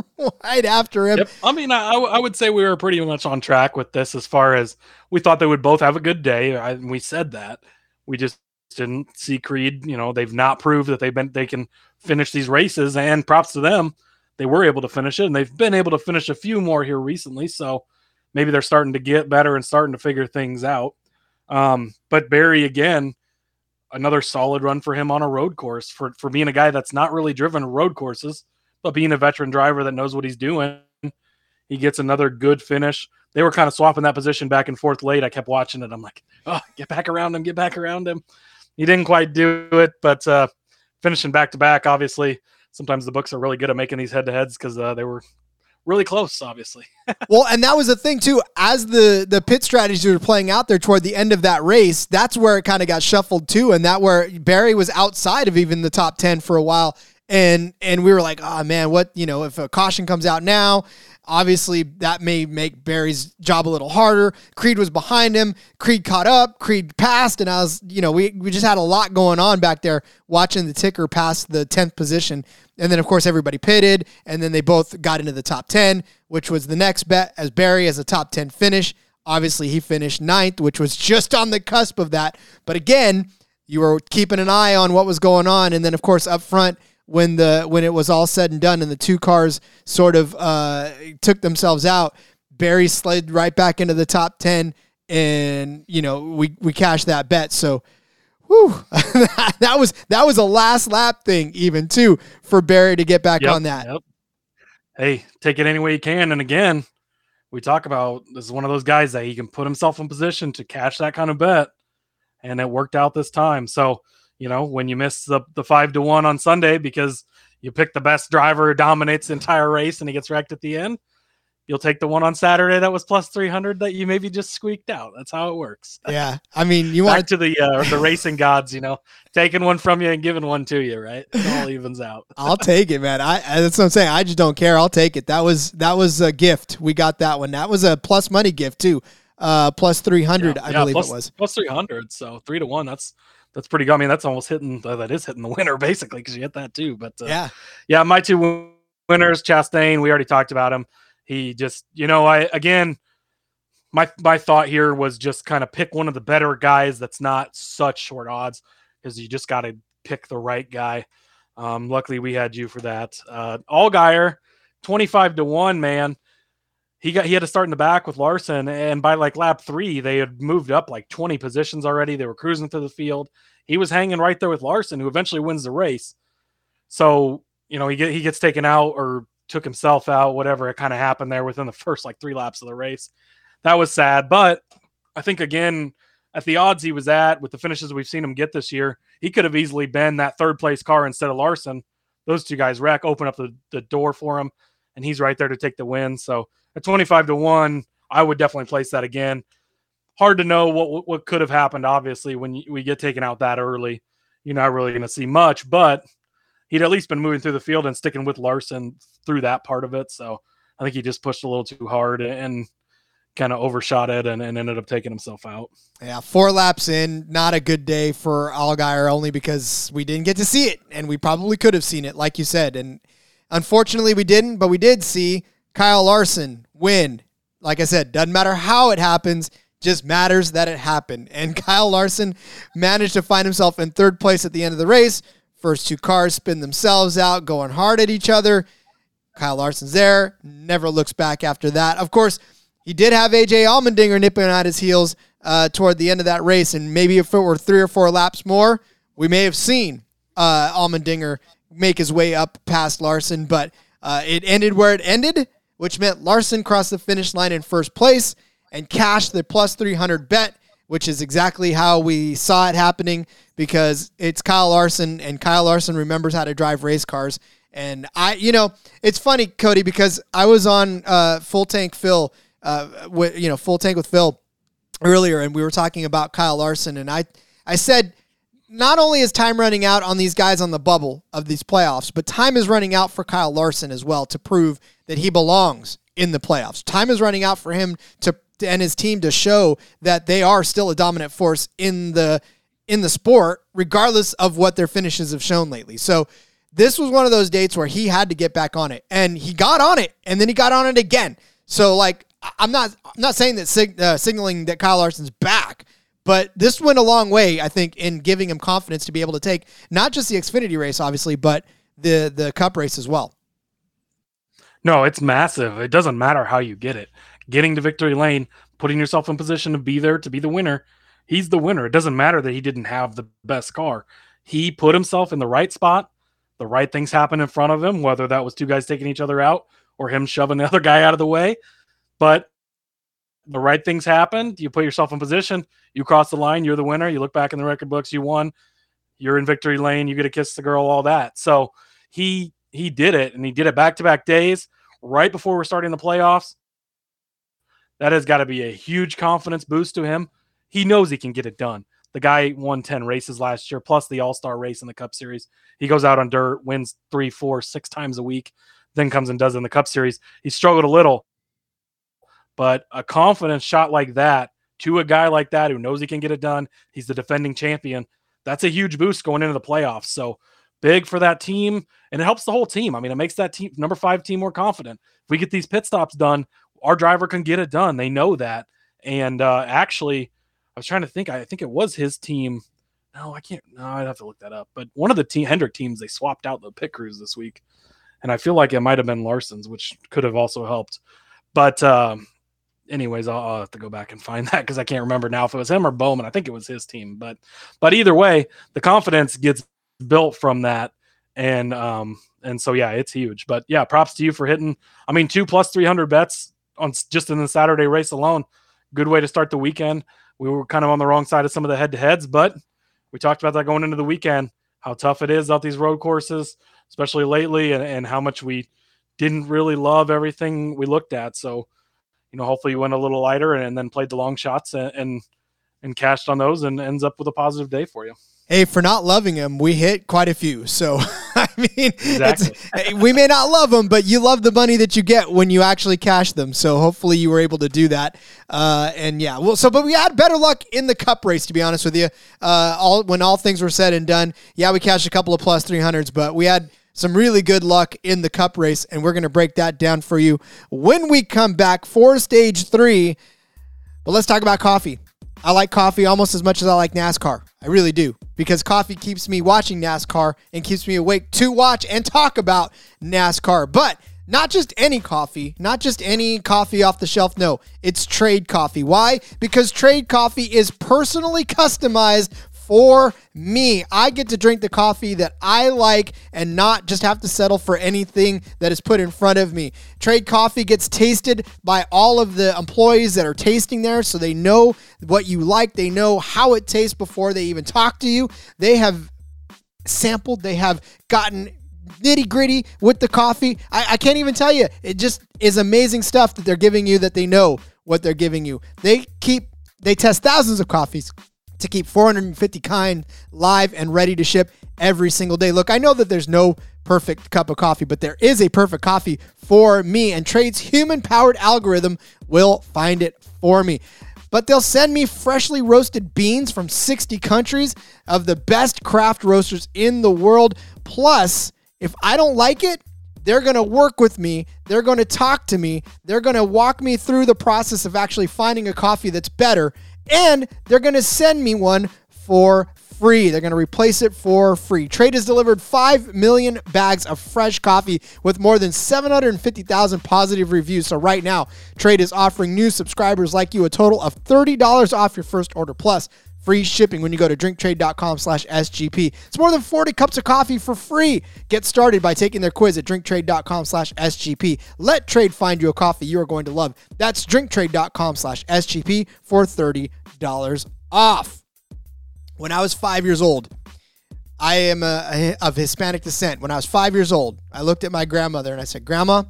*laughs* right after him. Yep. I mean, I, I would say we were pretty much on track with this as far as we thought they would both have a good day. I, we said that. We just didn't see Creed. You know, they've not proved that they've been they can finish these races, and props to them. They were able to finish it, and they've been able to finish a few more here recently. So maybe they're starting to get better and starting to figure things out. Um, but Berry again, another solid run for him on a road course for for being a guy that's not really driven road courses but being a veteran driver that knows what he's doing, he gets another good finish. They were kind of swapping that position back and forth late. I kept watching it. I'm like, oh, get back around him, get back around him. He didn't quite do it, but uh, finishing back to back, obviously, sometimes the books are really good at making these head to heads because uh, they were really close, obviously. *laughs* well, and that was the thing too. As the the pit strategies were playing out there toward the end of that race, that's where it kind of got shuffled too, and that where Berry was outside of even the top ten for a while and and we were like, oh man, what you know, if a caution comes out now, obviously that may make Berry's job a little harder. Creed was behind him. Creed caught up. Creed passed, and I was, you know, we we just had a lot going on back there watching the ticker pass the tenth position, and then of course everybody pitted, and then they both got into the top ten, which was the next bet as Berry as a top ten finish. Obviously, he finished ninth, which was just on the cusp of that. But again, you were keeping an eye on what was going on, and then of course up front when the when it was all said and done and the two cars sort of uh, took themselves out, Berry slid right back into the top ten, and you know we we cashed that bet. So. Whew, *laughs* that was that was a last lap thing, even too, for Berry to get back yep, on that. Yep. Hey, take it any way you can. And again, we talk about this is one of those guys that he can put himself in position to cash that kind of bet, and it worked out this time. So you know, when you miss the, the five to one on Sunday because you pick the best driver who dominates the entire race and he gets wrecked at the end, you'll take the one on Saturday that was plus 300 that you maybe just squeaked out. That's how it works. *laughs* Yeah. I mean, you want to the uh, the racing gods, you know, taking one from you and giving one to you, right? It all evens out. *laughs* I'll take it, man. I that's what I'm saying. I just don't care. I'll take it. That was that was a gift. We got that one. That was a plus money gift too. Uh, plus three hundred, I Yeah, believe plus- it was. plus 300. So three to one. That's that's pretty good. I mean, that's almost hitting. Uh, that is hitting the winner *laughs* basically because you hit that too. But uh, Yeah, yeah, my two winners, Chastain. We already talked about him. He just, you know, I again, my my thought here was just kind of pick one of the better guys that's not such short odds because you just got to pick the right guy. Um, luckily, we had you for that. Uh, Allgaier, twenty five to one, man. He got he had to start in the back with Larson, and by like lap three, they had moved up like twenty positions already. They were cruising through the field. He was hanging right there with Larson, who eventually wins the race. So you know he get he gets taken out or took himself out, whatever it kind of happened there within the *laughs* first like three laps of the race. That was sad, but I think again at the odds he was at with the finishes we've seen him get this year, he could have easily been that third place car instead of Larson. Those two guys wreck, open up the, the door for him, and he's right there to take the win. So at 25 to 1, I would definitely place that again. Hard to know what what, could have happened, obviously, when we get taken out that early. You're not really going to see much, but he'd at least been moving through the field and sticking with Larson through that part of it. So I think he just pushed a little too hard and kind of overshot it and, and ended up taking himself out. yeah. Four laps in, not a good day for Allgaier, only because we didn't get to see it, and we probably could have seen it, like you said, and unfortunately we didn't. But we did see Kyle Larson win. Like I said, doesn't matter how it happens, just matters that it happened. And *laughs* Kyle Larson managed to find himself in third place at the end of the race. First two cars spin themselves out, going hard at each other. Kyle Larson's there, never looks back after that. Of course, he did have AJ Allmendinger nipping at his heels uh, toward the end of that race, and maybe if it were three or four laps more, we may have seen uh, Allmendinger make his way up past Larson. But uh, it ended where it ended, which meant Larson crossed the finish line in first place and cashed the plus 300 bet, which is exactly how we saw it happening because it's Kyle Larson, and Kyle Larson remembers how to drive race cars. And I, you know, it's funny, Cody, because I was on uh, Full Tank Phil, uh, with, you know, Full Tank with Phil earlier, and we were talking about Kyle Larson, and I, I said, not only is time running out on these guys on the bubble of these playoffs, but time is running out for Kyle Larson as well to prove that he belongs in the playoffs. Time is running out for him to and his team to show that they are still a dominant force in the in the sport, regardless of what their finishes have shown lately. So this was one of those dates where he had to get back on it, and he got on it, and then he got on it again. So like, I'm not I'm not saying that sig- uh, signaling that Kyle Larson's back, but this went a long way, I think, in giving him confidence to be able to take not just the Xfinity race, obviously, but the the Cup race as well. No, it's massive. It doesn't matter how you get it. Getting to victory lane, putting yourself in position to be there to be the winner. He's the winner. It doesn't matter that he didn't have the best car. He put himself in the right spot. The right things happened in front of him, whether that was two guys taking each other out or him shoving the other guy out of the way. But the right things happened. You put yourself in position. You cross the line. You're the winner. You look back in the record books. You won. You're in victory lane. You get to kiss the girl. All that. So he he did it, and he did it back to back days right before we're starting the playoffs. That has got to be a huge confidence boost to him. He knows he can get it done. The guy won 10 races last year, plus the All Star race in the Cup Series. He goes out on dirt, wins three, four, six times a week, then comes and does in the Cup Series. He struggled a little, but a confidence shot like that to a guy like that who knows he can get it done, he's the defending champion. That's a huge boost going into the playoffs. So big for that team, and it helps the whole team. I mean, it makes that team number five team more confident. If we get these pit stops done, our driver can get it done. They know that. And uh, actually, I was trying to think. I think it was his team. No, I can't. No, I'd have to look that up. But one of the team Hendrick teams, they swapped out the pit crews this week, and I feel like it might have been Larson's, which could have also helped. But um, anyways, I'll, I'll have to go back and find *laughs* that because I can't remember now if it was him or Bowman. I think it was his team. But but either way, the confidence gets built from that, and um and so yeah, it's huge. But yeah, props to you for hitting. I mean, two plus three hundred bets on just in the Saturday race alone. Good way to start the weekend. We were kind of on the wrong side of some of the head to heads, but we talked about that going into the weekend. How tough it is out these road courses, especially lately, and, and how much we didn't really love everything we looked at. So, you know, hopefully you went a little lighter and, and then played the long shots and, and and cashed on those and ends up with a positive day for you. Hey, for not loving him, we hit quite a few. So, *laughs* I mean, Exactly. we may not love them, but you love the money that you get when you actually cash them. So, hopefully, you were able to do that. Uh, and yeah, well, so but we had better luck in the cup race, to be honest with you. Uh, all when all things were said and done, yeah, we cashed a couple of plus plus three hundreds, but we had some really good luck in the cup race, and we're going to break that down for you when we come back for stage three. But let's talk about coffee. I like coffee almost as much as I like NASCAR. I really do because coffee keeps me watching NASCAR and keeps me awake to watch and talk about NASCAR. But not just any coffee, not just any coffee off the shelf. No, it's trade coffee. Why? Because trade coffee is personally customized for me. I get to drink the coffee that I like and not just have to settle for anything that is put in front of me. Trade coffee gets tasted by all of the employees that are tasting there so they know what you like, they know how it tastes before they even talk to you. They have sampled, they have gotten nitty gritty with the coffee. I, I can't even tell you. It just is amazing stuff that they're giving you that they know what they're giving you. They keep they test thousands of coffees to keep 450 kind live and ready to ship every single day. Look, I know that there's no perfect cup of coffee, but there is a perfect coffee for me, and Trade's human powered algorithm will find it for me. But they'll send me freshly roasted beans from 60 countries of the best craft roasters in the world. Plus, if I don't like it, they're going to work with me. They're going to talk to me. They're going to walk me through the process of actually finding a coffee that's better. And they're going to send me one for free. They're going to replace it for free. Trade has delivered 5 million bags of fresh coffee with more than 750,000 positive reviews. So, right now, Trade is offering new subscribers like you a total of $30 off your first order plus free shipping when you go to drinktrade.com slash sgp it's more than 40 cups of coffee for free. Get started by taking their quiz at drinktrade.com slash sgp let trade find you a coffee you are going to love. That's drinktrade.com slash sgp for $30 off. When i was five years old i am a, of hispanic descent. When i was five years old i looked at my grandmother and i said grandma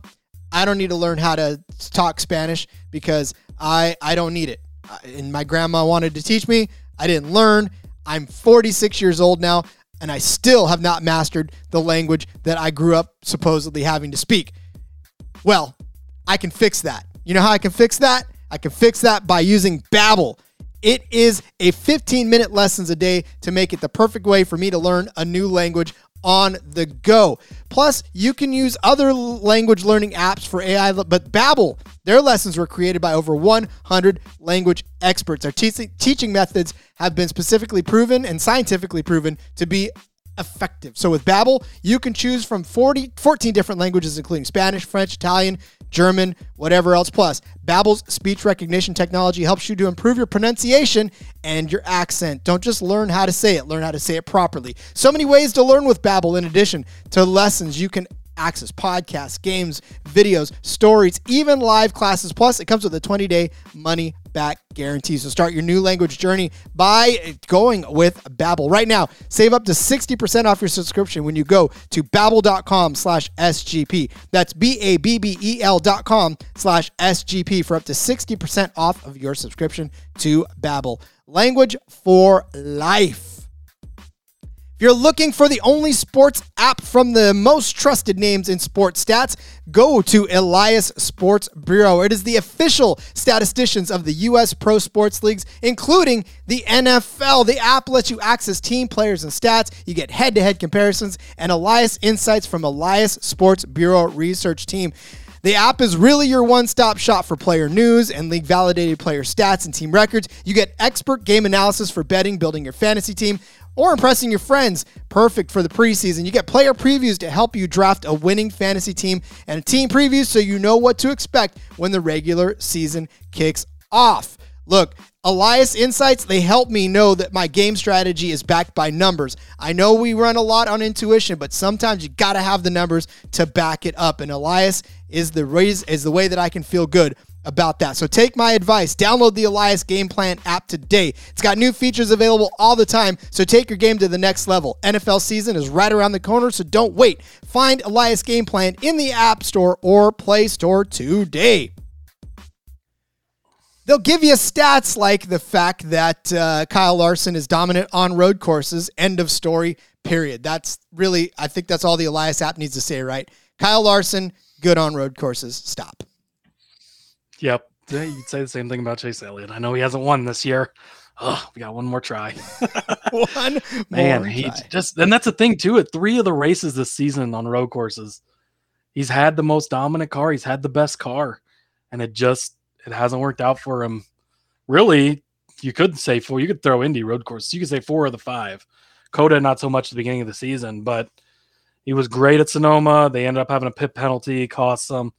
i don't need to learn how to talk spanish because i i don't need it. And my grandma wanted to teach me I didn't learn. I'm 46 years old now, and I still have not mastered the language that I grew up supposedly having to speak. Well, I can fix that. You know how I can fix that? I can fix that by using Babbel. It is a 15 minute lessons a day to make it the perfect way for me to learn a new language on the go. Plus, you can use other language learning apps for AI, but Babbel, their lessons were created by over 100 language experts. Their te- teaching methods have been specifically proven and scientifically proven to be effective. So with Babbel, you can choose from 40, 14 different languages including Spanish, French, Italian, German, whatever else. Plus, Babbel's speech recognition technology helps you to improve your pronunciation and your accent. Don't just learn how to say it, learn how to say it properly. So many ways to learn with Babbel in addition to lessons you can access podcasts, games, videos, stories, even live classes. Plus, it comes with a 20-day money back guarantee. So start your new language journey by going with Babbel. Right now, save up to 60% off your subscription when you go to babbel.com slash SGP. That's B-A-B-B-E-L dot com slash SGP for up to 60% off of your subscription to Babbel. Language for life. You're looking for the only sports app from the most trusted names in sports stats, go to Elias Sports Bureau. It is the official statisticians of the U.S. Pro Sports Leagues, including the NFL. The app lets you access team players and stats. You get head to head comparisons and Elias insights from Elias Sports Bureau research team. The app is really your one stop shop for player news and league validated player stats and team records. You get expert game analysis for betting, building your fantasy team, or impressing your friends. Perfect for the preseason. You get player previews to help you draft a winning fantasy team and team preview so you know what to expect when the regular season kicks off. Look, Elias Insights, they help me know that my game strategy is backed by numbers. I know we run a lot on intuition, but sometimes you got to have the numbers to back it up. And Elias is the is the way that I can feel good about that. So take my advice. Download the Elias Game Plan app today. It's got new features available all the time, so take your game to the next level. NFL season is right around the corner, so don't wait. Find Elias Game Plan in the App Store or Play Store today. They'll give you stats like the fact that uh, Kyle Larson is dominant on road courses. End of story, period. That's really, I think that's all the Elias app needs to say, right? Kyle Larson, good on road courses. Stop. Yep. You'd say the same thing about Chase Elliott. I know he hasn't won this year. Oh, we got one more try. *laughs* one man, he just and that's the thing too. At three of the races this season on road courses, he's had the most dominant car. He's had the best car, and it just it hasn't worked out for him. Really, you could say four. You could throw Indy road courses. You could say four of the five. COTA not so much at the beginning of the season, but he was great at Sonoma. They ended up having a pit penalty, cost them.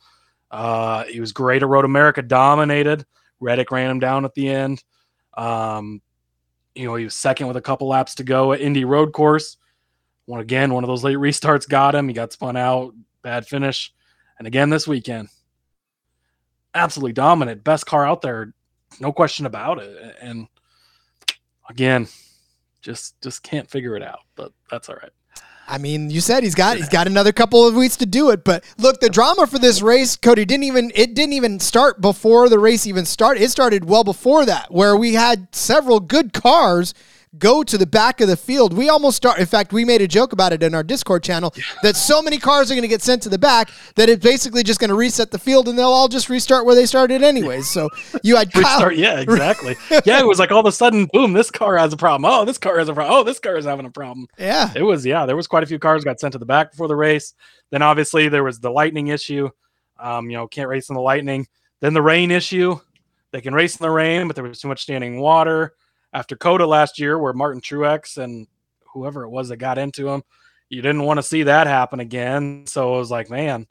Uh, he was great at Road America, dominated. Reddick ran him down at the end. Um, you know, he was second with a couple laps to go at Indy Road Course. One again, one of those late restarts got him. He got spun out, bad finish. And again this weekend, absolutely dominant, best car out there, no question about it. And again, just just can't figure it out, but that's all right. I mean, you said he's got he's got another couple of weeks to do it, but look, the drama for this race, Cody didn't even it didn't even start before the race even started. It started well before that, where we had several good cars go to the back of the field. We almost start. In fact, we made a joke about it in our Discord channel that so many cars are going to get sent to the back that it's basically just going to reset the field, and they'll all just restart where they started anyways. So you had *laughs* Kyle, Restart, yeah, *laughs* exactly. yeah, it was like all of a sudden, boom, this car has a problem. Oh, this car has a problem. Oh, this car is having a problem. yeah, It was, yeah, there was quite a few cars got sent to the back before the race. Then obviously there was the lightning issue. Um, you know, can't race in the lightning. Then the rain issue. They can race in the rain, but there was too much standing water. After COTA last year, where Martin Truex and whoever it was that got into him, you didn't want to see that happen again. So it was like, man.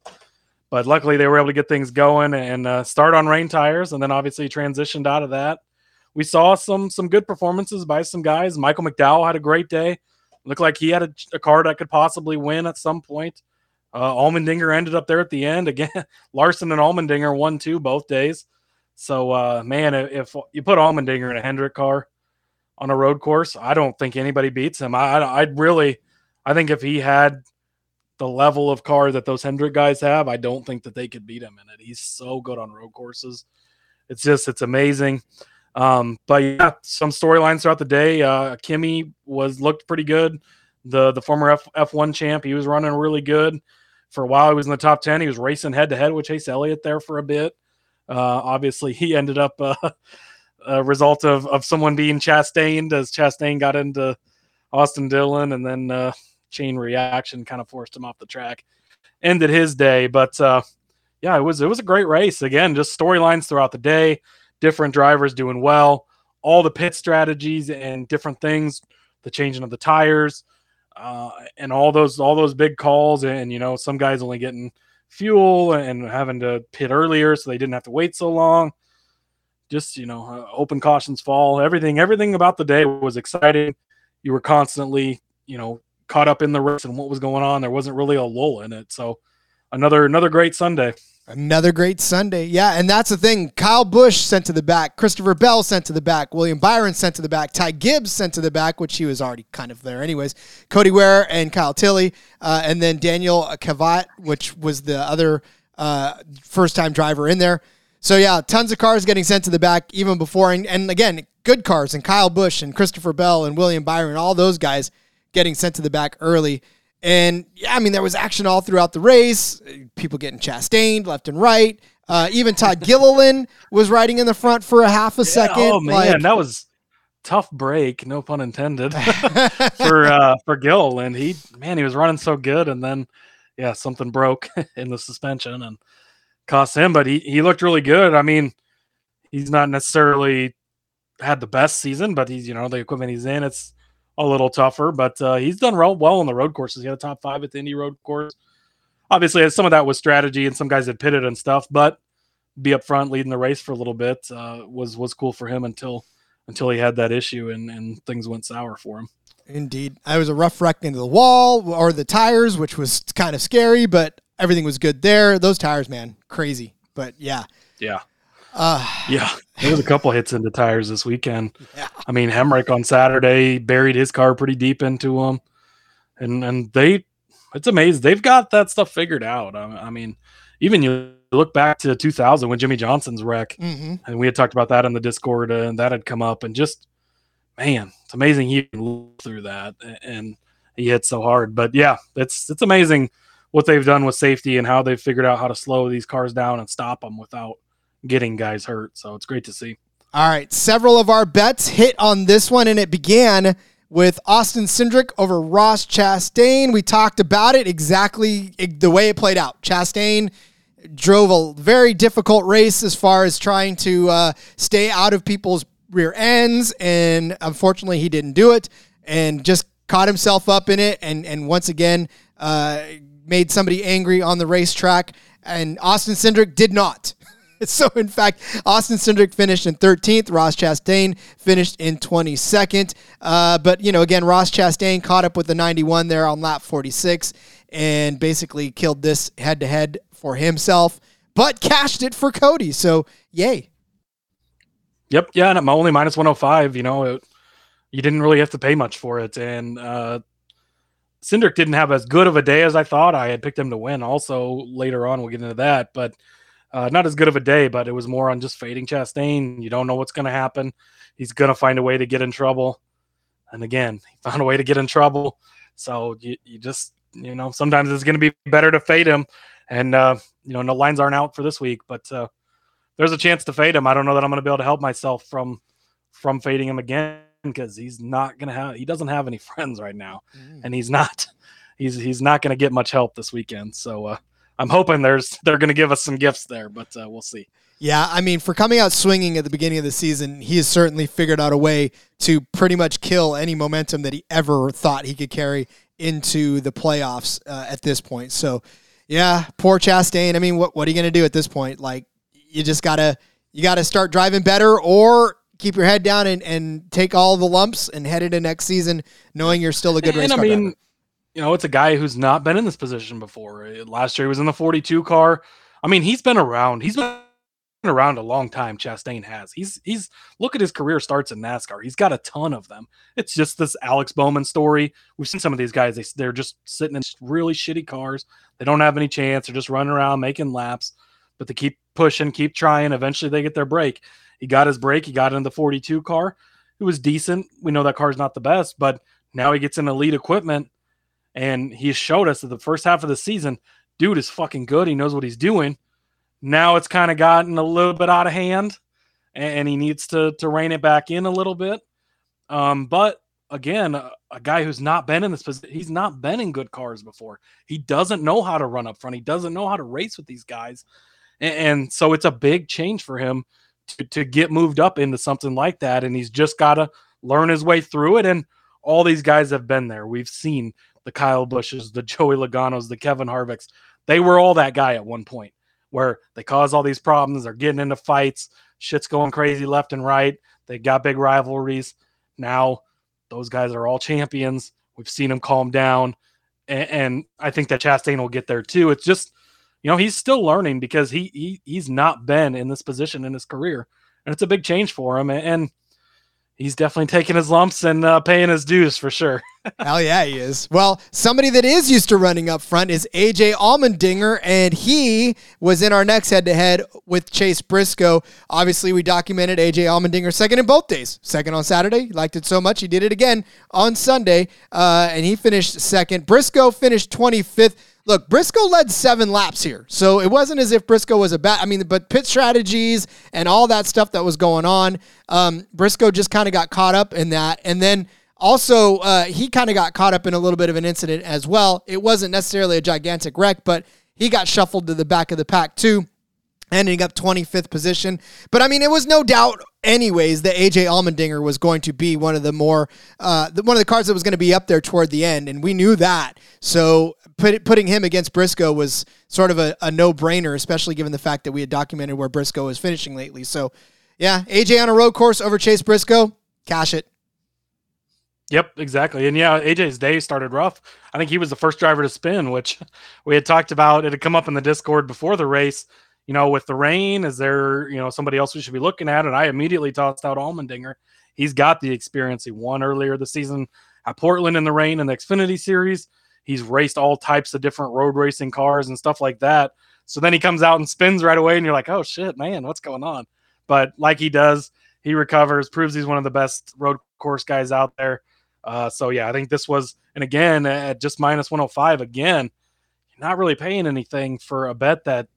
But luckily, they were able to get things going and uh, start on rain tires, and then obviously transitioned out of that. We saw some some good performances by some guys. Michael McDowell had a great day. Looked like he had a, a car that could possibly win at some point. Uh, ended up there at the end *laughs* again. Larson and Allmendinger won two both days. So uh, man, if you put Allmendinger in a Hendrick car on a road course, I don't think anybody beats him. I, I I'd really, I think if he had the level of car that those Hendrick guys have, I don't think that they could beat him in it. He's so good on road courses. It's just it's amazing. Um, but yeah, some storylines throughout the day. Uh, Kimi was looked pretty good. The the former F F1 champ, he was running really good. For a while, he was in the top ten. He was racing head to head with Chase Elliott there for a bit. Uh, obviously, he ended up uh, a result of of someone being chastained as Chastain got into Austin Dillon, and then uh, chain reaction kind of forced him off the track. Ended his day, but uh, yeah, it was it was a great race. Again, just storylines throughout the day different drivers doing well, all the pit strategies and different things, the changing of the tires, uh, and all those all those big calls. And you know, some guys only getting fuel and having to pit earlier, so they didn't have to wait so long. Just you know, uh, open cautions fall. Everything everything about the day was exciting. You were constantly you know caught up in the race and what was going on. There wasn't really a lull in it. So another another great Sunday. Another great Sunday. Yeah, and that's the thing. Kyle Busch sent to the back. Christopher Bell sent to the back. William Byron sent to the back. Ty Gibbs sent to the back, which he was already kind of there anyways. Cody Ware and Kyle Tilley. Uh, and then Daniel Kvyat, which was the other uh, first time driver in there. So, yeah, tons of cars getting sent to the back even before. And, and again, good cars. And Kyle Busch and Christopher Bell and William Byron, all those guys getting sent to the back early. And yeah, I mean, there was action all throughout the race. People getting chastained left and right. Uh, even Todd *laughs* Gilliland was riding in the front for a half a second. Oh man, like, that was tough break, no pun intended, *laughs* for uh, for Gilliland. He man, he was running so good, and then yeah, something broke *laughs* in the suspension and cost him. But he he looked really good. I mean, he's not necessarily had the best season, but he's you know the equipment he's in. It's a little tougher, but uh, he's done real well on the road courses. He had a top five at the Indy Road Course. Obviously, some of that was strategy, and some guys had pitted and stuff. But be up front, leading the race for a little bit uh, was was cool for him until until he had that issue and and things went sour for him. Indeed, I was a rough wreck into the wall or the tires, which was kind of scary, but everything was good there. Those tires, man, crazy. But yeah, Yeah. Uh, Yeah, there was a couple hits into tires this weekend. Yeah. I mean, Hemric on Saturday buried his car pretty deep into him, and and they, it's amazing they've got that stuff figured out. I, I mean, even you look back to 2000 when Jimmie Johnson's wreck, mhm. and we had talked about that in the Discord, uh, and that had come up, and just man, it's amazing he can look through that, a- and he hit so hard. But yeah, it's it's amazing what they've done with safety and how they've figured out how to slow these cars down and stop them without getting guys hurt. So it's great to see. All right, several of our bets hit on this one, and it began with Austin Cindric over Ross Chastain. We talked about it exactly the way it played out. Chastain drove a very difficult race as far as trying to uh, stay out of people's rear ends, and unfortunately, he didn't do it, and just caught himself up in it, and and once again uh, made somebody angry on the racetrack. And Austin Cindric did not. *laughs* So, in fact, Austin Cindric finished in 13th. Ross Chastain finished in 22nd. Uh, but, you know, again, Ross Chastain caught up with the 91 there on lap 46 and basically killed this head to head for himself, but cashed it for Cody. So, yay. Yep. Yeah. And my only minus 105, you know, it, you didn't really have to pay much for it. And uh, Cindric didn't have as good of a day as I thought. I had picked him to win also later on. We'll get into that. But uh, not as good of a day, but it was more on just fading Chastain. You don't know what's going to happen. He's going to find a way to get in trouble. And again, he found a way to get in trouble. So you, you just, you know, sometimes it's going to be better to fade him. And, uh, you know, no lines aren't out for this week, but uh, there's a chance to fade him. I don't know that I'm going to be able to help myself from from fading him again because he's not going to have he doesn't have any *laughs* friends right now, and he's not *laughs* he's he's not going to get much help this weekend. So uh, I'm hoping there's *laughs* they're going to give us some gifts there, but uh, we'll see. Yeah, I mean, for coming out swinging at the beginning of the season, he has certainly figured out a way to pretty much kill any momentum that he ever thought he could carry into the playoffs uh, at this point. So, yeah, poor Chastain. I mean, what what are you going to do at this point? Like, you just gotta you gotta start driving better, or keep your head down and, and take all the lumps and head into next season knowing you're still a good race and I car mean, driver. you know, it's a guy who's not been in this position before. Uh, Last year he was in the 42 car. I mean, he's been around. He's been around a long time. Chastain has. He's he's look at his career starts in NASCAR. He's got a ton of them. It's just this Alex Bowman story. We've seen some of these guys. They they're just sitting in really shitty cars. They don't have any chance. They're just running around making laps, but they keep pushing, keep trying. Eventually, they get their break. He got his break. He got in the 42 car. It was decent. We know that car's not the best, but now he gets in elite equipment, and he showed us that the first half of the season, dude is fucking good. He knows what he's doing. Now it's kind of gotten a little bit out of hand, and he needs to to rein it back in a little bit. Um, but again, a, a guy who's not been in this position, he's not been in good cars before. He doesn't know how to run up front. He doesn't know how to race with these guys, and, and so it's a big change for him to to get moved up into something like that. And he's just got to learn his way through it. And all these guys have been there. We've seen the Kyle Busches, the Joey Logano's, the Kevin Harvicks. They were all that guy at one point where they cause all these problems. They're getting into fights. Shit's going crazy left and right. They got big rivalries. Now those guys are all champions. We've seen them calm down. And, and I think that Chastain will get there too. It's just, you know, he's still learning because he, he he's not been in this position in his career. And it's a big change for him. And, and he's definitely taking his lumps and uh, paying his dues for sure. *laughs* Hell yeah, he is. Well, somebody that is used to running up front is AJ Allmendinger, and he was in our next head to head with Chase Briscoe. Obviously, we documented AJ Allmendinger second in both days. Second on Saturday, he liked it so much he did it again on Sunday, uh, and he finished second. Briscoe finished 25th. Look, Briscoe led seven laps here, so it wasn't as if Briscoe was a bad. I mean, but pit strategies and all that stuff that was going on, um, Briscoe just kind of got caught up in that, and then. Also, uh, he kind of got caught up in a little bit of an incident as well. It wasn't necessarily a gigantic wreck, but he got shuffled to the back of the pack too, ending up 25th position. But I mean, it was no doubt, anyways, that AJ Allmendinger was going to be one of the more, uh, one of the cars that was going to be up there toward the end, and we knew that. So put, putting him against Briscoe was sort of a, a no brainer, especially given the fact that we had documented where Briscoe is finishing lately. So, yeah, AJ on a road course over Chase Briscoe, cash it. Yep, exactly. And yeah, AJ's day started rough. I think he was the first driver to spin, which *laughs* we had talked about. It had come up in the Discord before the race. You know, with the rain, is there, you know, somebody else we should be looking at? And I immediately tossed out Allmendinger. He's got the experience. He won earlier this season at Portland in the rain in the Xfinity series. He's raced all types of different road racing cars and stuff like that. So then he comes out and spins right away, and you're like, oh shit, man, what's going on? But like he does, he recovers, proves he's one of the best road course guys out there. Uh, so yeah, I think this was, and again, at just minus 105, again, you're not really paying anything for a bet that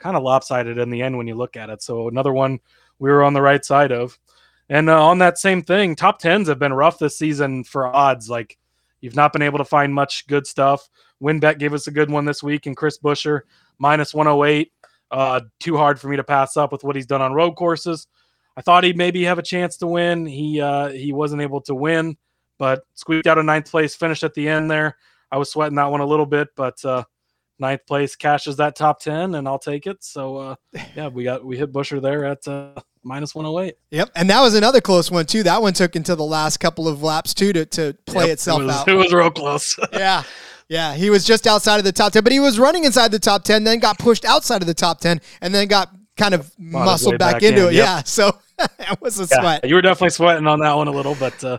kind of lopsided in the end when you look at it. So another one we were on the right side of. And uh, on that same thing, top tens have been rough this season for odds. Like you've not been able to find much good stuff. WynnBET gave us a good one this week, and Chris Buescher minus 108. Uh, too hard for me to pass up with what he's done on road courses. I thought he'd maybe have a chance to win. He uh, he wasn't able to win, but squeaked out a ninth place finish at the end there. I was sweating that one a little bit, but uh, ninth place cashes that top 10 and I'll take it. So uh, *laughs* yeah, we got we hit Buescher there at uh, minus 108. Yep. And that was another close one too. That one took until the last couple of laps too to, to play yep, itself it was, out. *laughs* It was real close. *laughs* yeah. Yeah, he was just outside of the top 10, but he was running inside the top 10, then got pushed outside of the top 10 and then got kind of muscled back, back, into in. it. Yep. Yeah. So it was a yeah, sweat. You were definitely sweating on that one a little, but uh,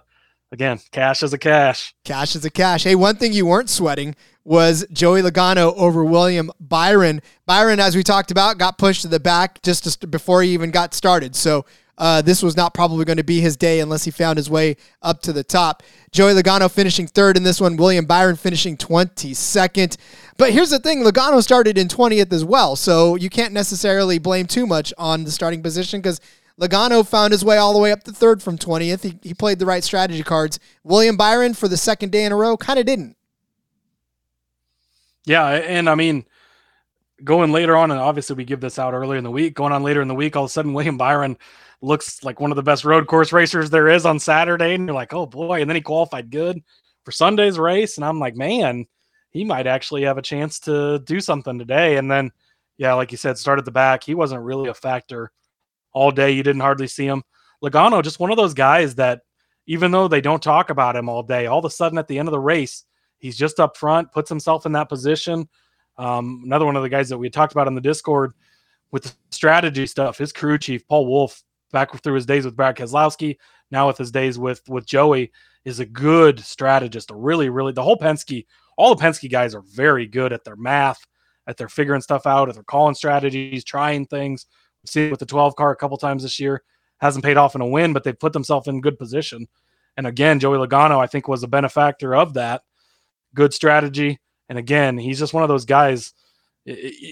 again, cash is a cash. Cash is a cash. Hey, one thing you weren't sweating was Joey Logano over William Byron. Byron, as we talked about, got pushed to the back just before he even got started. So uh, this was not probably going to be his day unless he found his way up to the top. Joey Logano finishing third in this one, William Byron finishing 22nd. But here's the thing Logano started in 20th as well, so you can't necessarily blame too much on the starting position because Logano found his way all the way up to third from 20th. He, he played the right strategy cards. William Byron, for the second day in a row, kind of didn't. Yeah, and I mean, going later on, and obviously we give this out earlier in the week. Going on later in the week, all of a sudden *laughs* William Byron looks like one of the best road course racers there is on Saturday, and you're like, oh boy! And then he qualified good for Sunday's race, and I'm like, man, he might actually have a chance to do something today. And then, yeah, like you said, started at the back. He wasn't really a factor all day. You didn't hardly see him. Logano, just one of those guys that even though they don't talk about him all day, all of a sudden at the end of the race, he's just up front, puts himself in that position. Um, another one of the guys that we talked about in the Discord with the strategy stuff, his crew chief, Paul Wolfe, back through his days with Brad Keselowski, now with his days with with Joey, is a good strategist. A really, really the whole Penske, all the Penske guys are very good at their math, at their figuring stuff out, at their calling strategies, trying things. We've seen it with the 12 car a couple times this year. Hasn't paid off in a win, but they've put themselves in good position. And again, Joey Logano, I think, was a benefactor of that. Good strategy. And again, he's just one of those guys,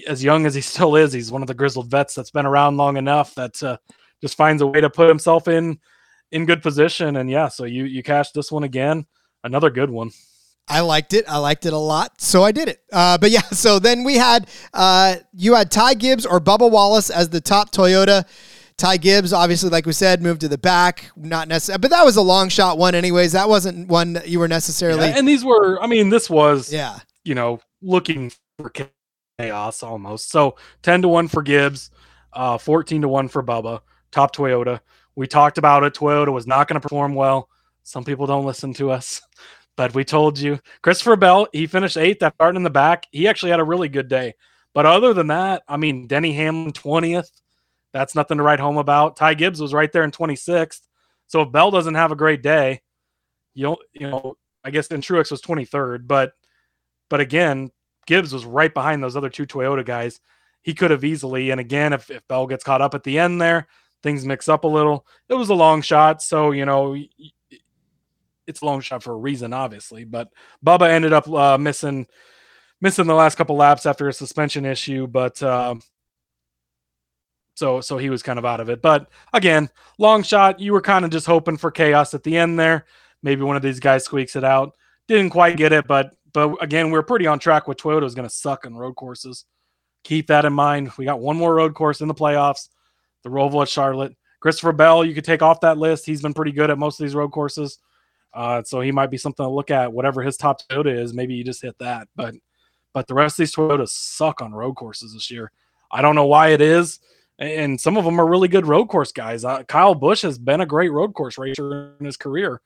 as young as he *laughs* still is, he's one of the grizzled vets that's been around long enough that uh, just finds a way to put himself in in good position. And yeah, so you you cash this one again, another good one. I liked it. I liked it a lot, so I did it. Uh, but yeah, *laughs* so then we had uh, you had Ty Gibbs or Bubba Wallace as the top Toyota. Ty Gibbs, obviously, like we said, moved to the back, not necessarily, but that was a long shot one, anyways. That wasn't one that you were necessarily. Yeah, and these were, I mean, this was, yeah, you know, looking for chaos almost. So ten to one for Gibbs, uh, fourteen to one for Bubba, top Toyota. We talked about it. Toyota was not going to perform well. Some people don't listen to us, *laughs* but we told you. Christopher Bell, he finished eighth that starting in the back. He actually had a really good day. But other than that, I mean, Denny Hamlin 20th. That's nothing to write home about. Ty Gibbs was right there in 26th. So if Bell doesn't have a great day, you you know, I guess then Truex was 23rd, but but again, Gibbs was right behind those other two Toyota guys. He could have easily, and again, if, if Bell gets caught up at the end there, things mix up a little. It was a long shot, so you know it's a long shot for a reason, obviously. But Bubba ended up uh, missing missing the last couple laps after a suspension issue, but uh, so so he was kind of out of it. But again, long shot. You were kind of just hoping for chaos at the end there. Maybe one of these guys squeaks it out. Didn't quite get it, but but again, we're pretty on track with Toyota is going to suck in road courses. Keep that in mind. We got one more road course in the playoffs the Roval at Charlotte. Christopher Bell, you could take off that list. He's been pretty good at most of these road courses. Uh, so he might be something to look at. Whatever his top Toyota is, maybe you just hit that. But but the rest of these Toyotas suck on road courses this year. I don't know why it is. And some of them are really good road course guys. Uh, Kyle Busch has been a great road course racer in his career.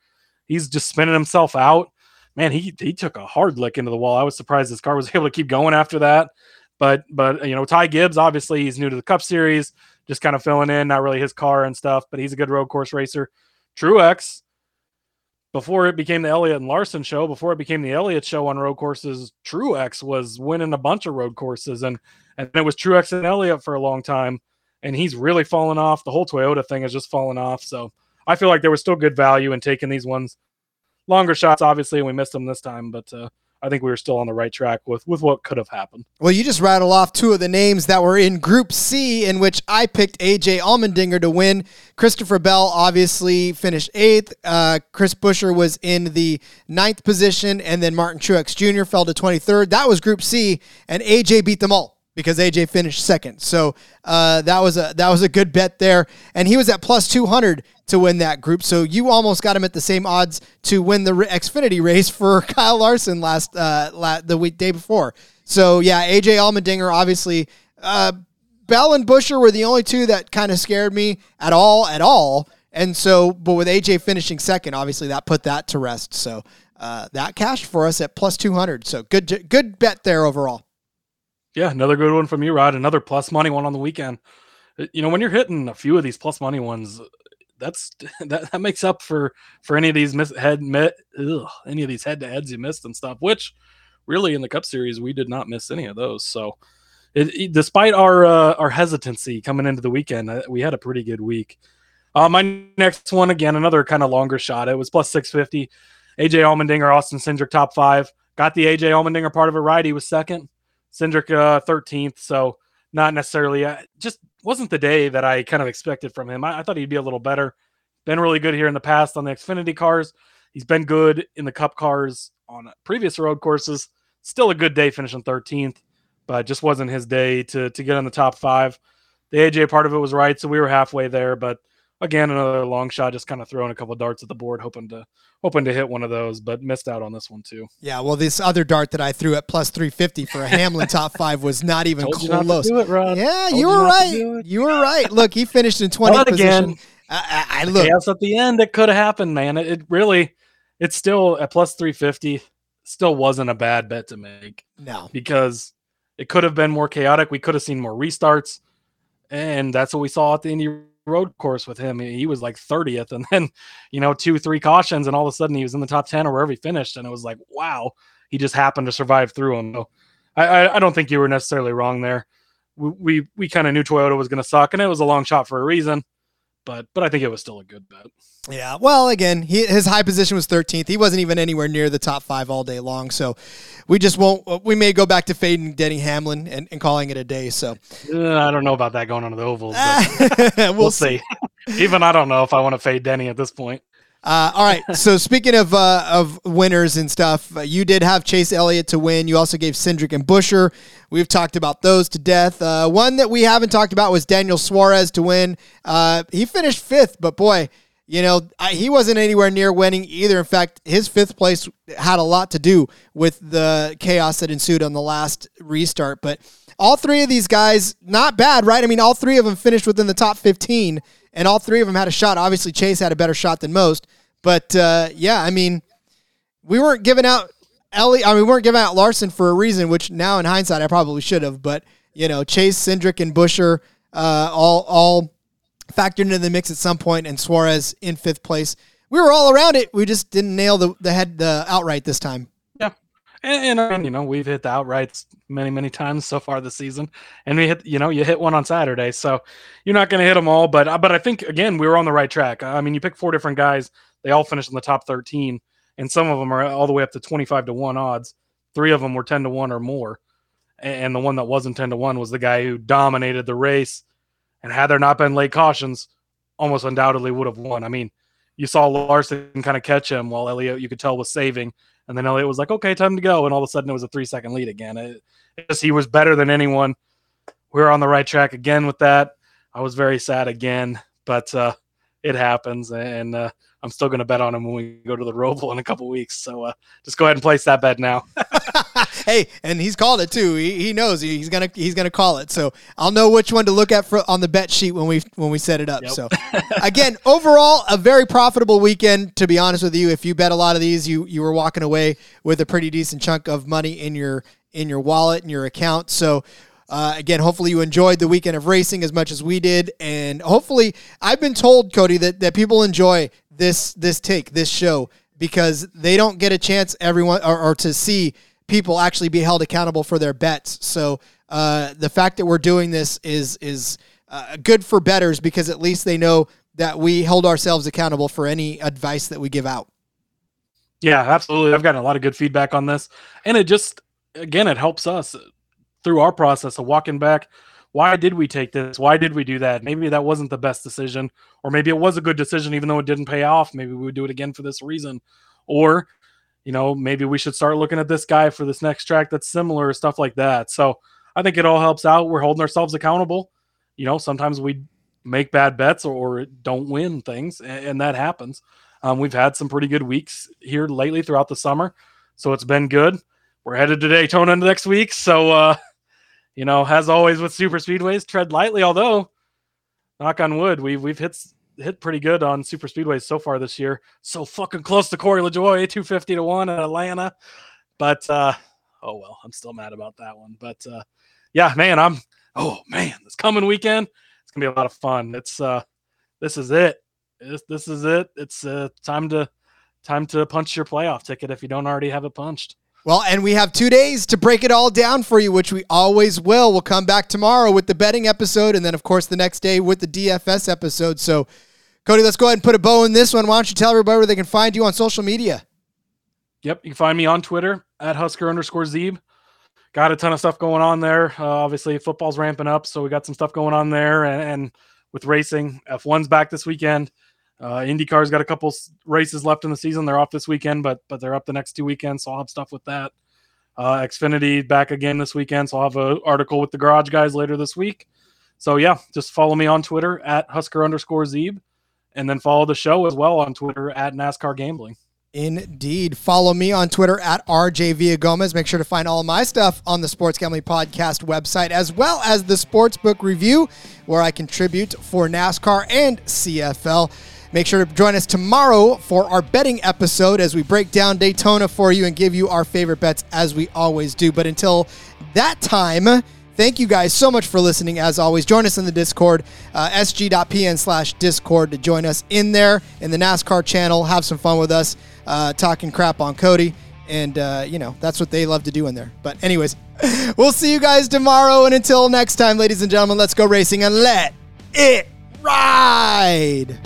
He's just spinning himself out. Man, he he took a hard lick into the wall. I was surprised his car was *laughs* able to keep going after that. But but you know Ty Gibbs obviously he's new to the Cup Series, just kind of filling in, not really his car and stuff, but he's a good road course racer. Truex, before it became the Elliott and Larson show, before it became the Elliott show on road courses, Truex was winning a bunch of road courses, and and it was Truex and Elliott for a long time, and he's really fallen off. The whole Toyota thing has just fallen off. So I feel like there was still good value in taking these ones, longer shots, obviously, and we missed them this time, but. uh I think we were still on the right track with with what could have happened. Well, you just rattled off two of the names that were in Group C, in which I picked AJ Allmendinger to win. Christopher Bell obviously finished eighth. Uh, Chris Buescher was in the ninth position, and then Martin Truex Jr. fell to 23rd. That was Group C, and AJ beat them all because AJ finished second. So uh, that was a that was a good bet there, and he was at plus 200 to win that group. So you almost got him at the same odds to win the Xfinity race for *laughs* Kyle Larson last uh la- the week day before. So yeah, AJ Allmendinger obviously uh Bell and Buescher were the only two that kind of scared me at all at all. And so but with AJ finishing second, obviously that put that to rest. So uh, that cashed for us at plus 200. So good good bet there overall. Yeah, another good one from you, Rod. Another plus money one on the weekend. Uh, you know, when you're hitting a few of these plus money ones, that's *laughs* that, that makes up for for any of these miss head met any of these head to heads you missed and stuff. Which really in the Cup Series we did not miss any of those. So, it, it, despite our uh, our hesitancy coming into the weekend, uh, we had a pretty good week. Uh, my next one again, another kind of longer shot. It was plus six fifty. AJ Allmendinger, Austin Cindric, top five. Got the AJ Allmendinger part of it right. He was second. Cindric uh, 13th. So not necessarily uh, just wasn't the day that I kind of expected from him. I, I, thought he'd be a little better. Been really good here in the past on the Xfinity cars. He's been good in the Cup cars on previous road courses. Still a good day finishing 13th, but just wasn't his day to to get on the top five. The AJ part of it was right, so we were halfway there, but again another long shot just kind of throwing a couple darts at the board hoping to hoping to hit one of those but missed out on this one too. Yeah well this other dart that i threw at plus 350 for a hamlin top *laughs* five was not even Told close. you it, yeah Told you were right. you were right. Look he finished in *laughs* 20th position again, I, I, I look. yes at the end it could have happened man. It, it really it's still at plus 350 still wasn't a bad bet to make. No. Because it could have been more chaotic. We could have seen more restarts. And that's what we saw at the Indy road course with him. He was like 30th, and then you know two, three cautions, and all of a sudden he was in the top 10 or wherever he finished, and it was like, wow, he just happened to survive through them. So I, I don't think you were necessarily wrong there. We we, we kind of knew Toyota was going to suck, and it was a long shot for a reason but but I think it was still a good bet. Yeah. Well, again, he, his high position was 13th. He wasn't even anywhere near the top five all day long. So we just won't. We may go back to fading Denny Hamlin and, and calling it a day. So uh, I don't know about that going on to the ovals. *laughs* we'll, we'll see. *laughs* even I don't know if I want to fade Denny at this point. Uh, all right. *laughs* So speaking of uh, of winners and stuff, uh, you did have Chase Elliott to win. You also gave Cindric and Buescher. We've talked about those to death. Uh, one that we haven't talked about was Daniel Suarez to win. Uh, he finished fifth, but boy, you know I, he wasn't anywhere near winning either. In fact, his fifth place had a lot to do with the chaos that ensued on the last restart. But all three of these guys, not bad, right? I mean, all three of them finished within the top fifteen and all three of them had a shot. Obviously, Chase had a better shot than most, but uh, yeah, I mean, we weren't giving out Ellie. I mean, we weren't giving out Larson for a reason, which now in hindsight I probably should have. But you know, Chase, Cindric, and Buescher uh, all all factored into the mix at some point, and Suarez in fifth place. We were all around it. We just didn't nail the the head the outright this time. Yeah, and, and, you know, we've hit the outrights many, many times so far this season, and we hit, you know, you hit one on Saturday, so you're not going to hit them all. But uh, but I think again we were on the right track. I mean, you pick four different guys; they all finished in the top 13, and some of them are all the way up to 25 to one odds. Three of them were 10 to one or more, and the one that wasn't 10 to one was the guy who dominated the race. And had there not been late cautions, almost undoubtedly would have won. I mean, you saw Larson kind of catch him while Elliott, you could tell, was saving and then Elliott was like, okay, time to go. And all of a sudden it was a three second lead again. It, it just, he was better than anyone. We are on the right track again with that. I was very sad again, but uh, it happens. And uh, I'm still going to bet on him when we go to the Roval in a couple weeks. So uh, just go ahead and place that bet now. *laughs* *laughs* hey, and he's called it too. He, he knows he's gonna he's gonna call it. So I'll know which one to look at for on the bet sheet when we when we set it up. Yep. So *laughs* again, overall, a very profitable weekend. To be honest with you, if you bet a lot of these, you you were walking away with a pretty decent chunk of money in your in your wallet and your account. So. Uh, again, hopefully you enjoyed the weekend of racing as much as we did, and hopefully I've been told, Cody, that, that people enjoy this this take, this show, because they don't get a chance everyone or, or to see people actually be held accountable for their bets. So uh, the fact that we're doing this is is uh, good for betters because at least they know that we hold ourselves accountable for any advice that we give out. Yeah, absolutely. I've gotten a lot of good feedback on this, and it just again it helps us through our process of walking back. Why did we take this? Why did we do that? Maybe that wasn't the best decision, or maybe it was a good decision, even though it didn't pay off. Maybe we would do it again for this reason, or you know, maybe we should start looking at this guy for this next track that's similar, stuff like that. So I think it all helps out. We're holding ourselves accountable. You know, sometimes we make bad bets or don't win things, and, that happens. Um, we've had some pretty good weeks here lately throughout the summer, so it's been good. We're headed to Daytona next week, so uh, you know, as always with super speedways, tread lightly. Although, knock on wood, we've we've hit hit pretty good on super speedways so far this year. So fucking close to Corey LaJoie, two fifty to one at Atlanta, but uh, oh well, I'm still mad about that one. But uh, yeah, man, I'm oh man, this coming weekend, it's gonna be a lot of fun. It's uh, this is it. This, this is it. It's uh, time to time to punch your playoff ticket if you don't already have it punched. Well, and we have two days to break it all down for you, which we always will. We'll come back tomorrow with the betting episode, and then, of course, the next day with the DFS episode. So, Cody, let's go ahead and put a bow in this one. Why don't you tell everybody where they can find you on social media? Yep, you can find me on Twitter at Husker underscore Zeeb. Got a ton of stuff going on there. Uh, obviously, football's ramping up, so we got some stuff going on there, and, and with racing, F1's back this weekend. Uh, IndyCar's got a couple races left in the season. They're off this weekend, but but they're up the next two weekends, so I'll have stuff with that. Uh, Xfinity back again this weekend, so I'll have an article with the Garage Guys later this week. So yeah, just follow me on Twitter at Husker underscore Zeeb, and then follow the show as well on Twitter at NASCAR Gambling. Indeed. Follow me on Twitter at RJ Gomez. Make sure to find all my stuff on the Sports Gambling Podcast website, as well as the Sportsbook Review, where I contribute for NASCAR and CFL. Make sure to join us tomorrow for our betting episode as we break down Daytona for you and give you our favorite bets as we always do. But until that time, thank you guys so much for listening. As always, join us in the Discord, uh, sg.pn slash Discord to join us in there in the NASCAR channel. Have some fun with us, uh, talking crap on Cody. And, uh, you know, that's what they love to do in there. But, anyways, *laughs* we'll see you guys tomorrow. And until next time, ladies and gentlemen, let's go racing and let it ride.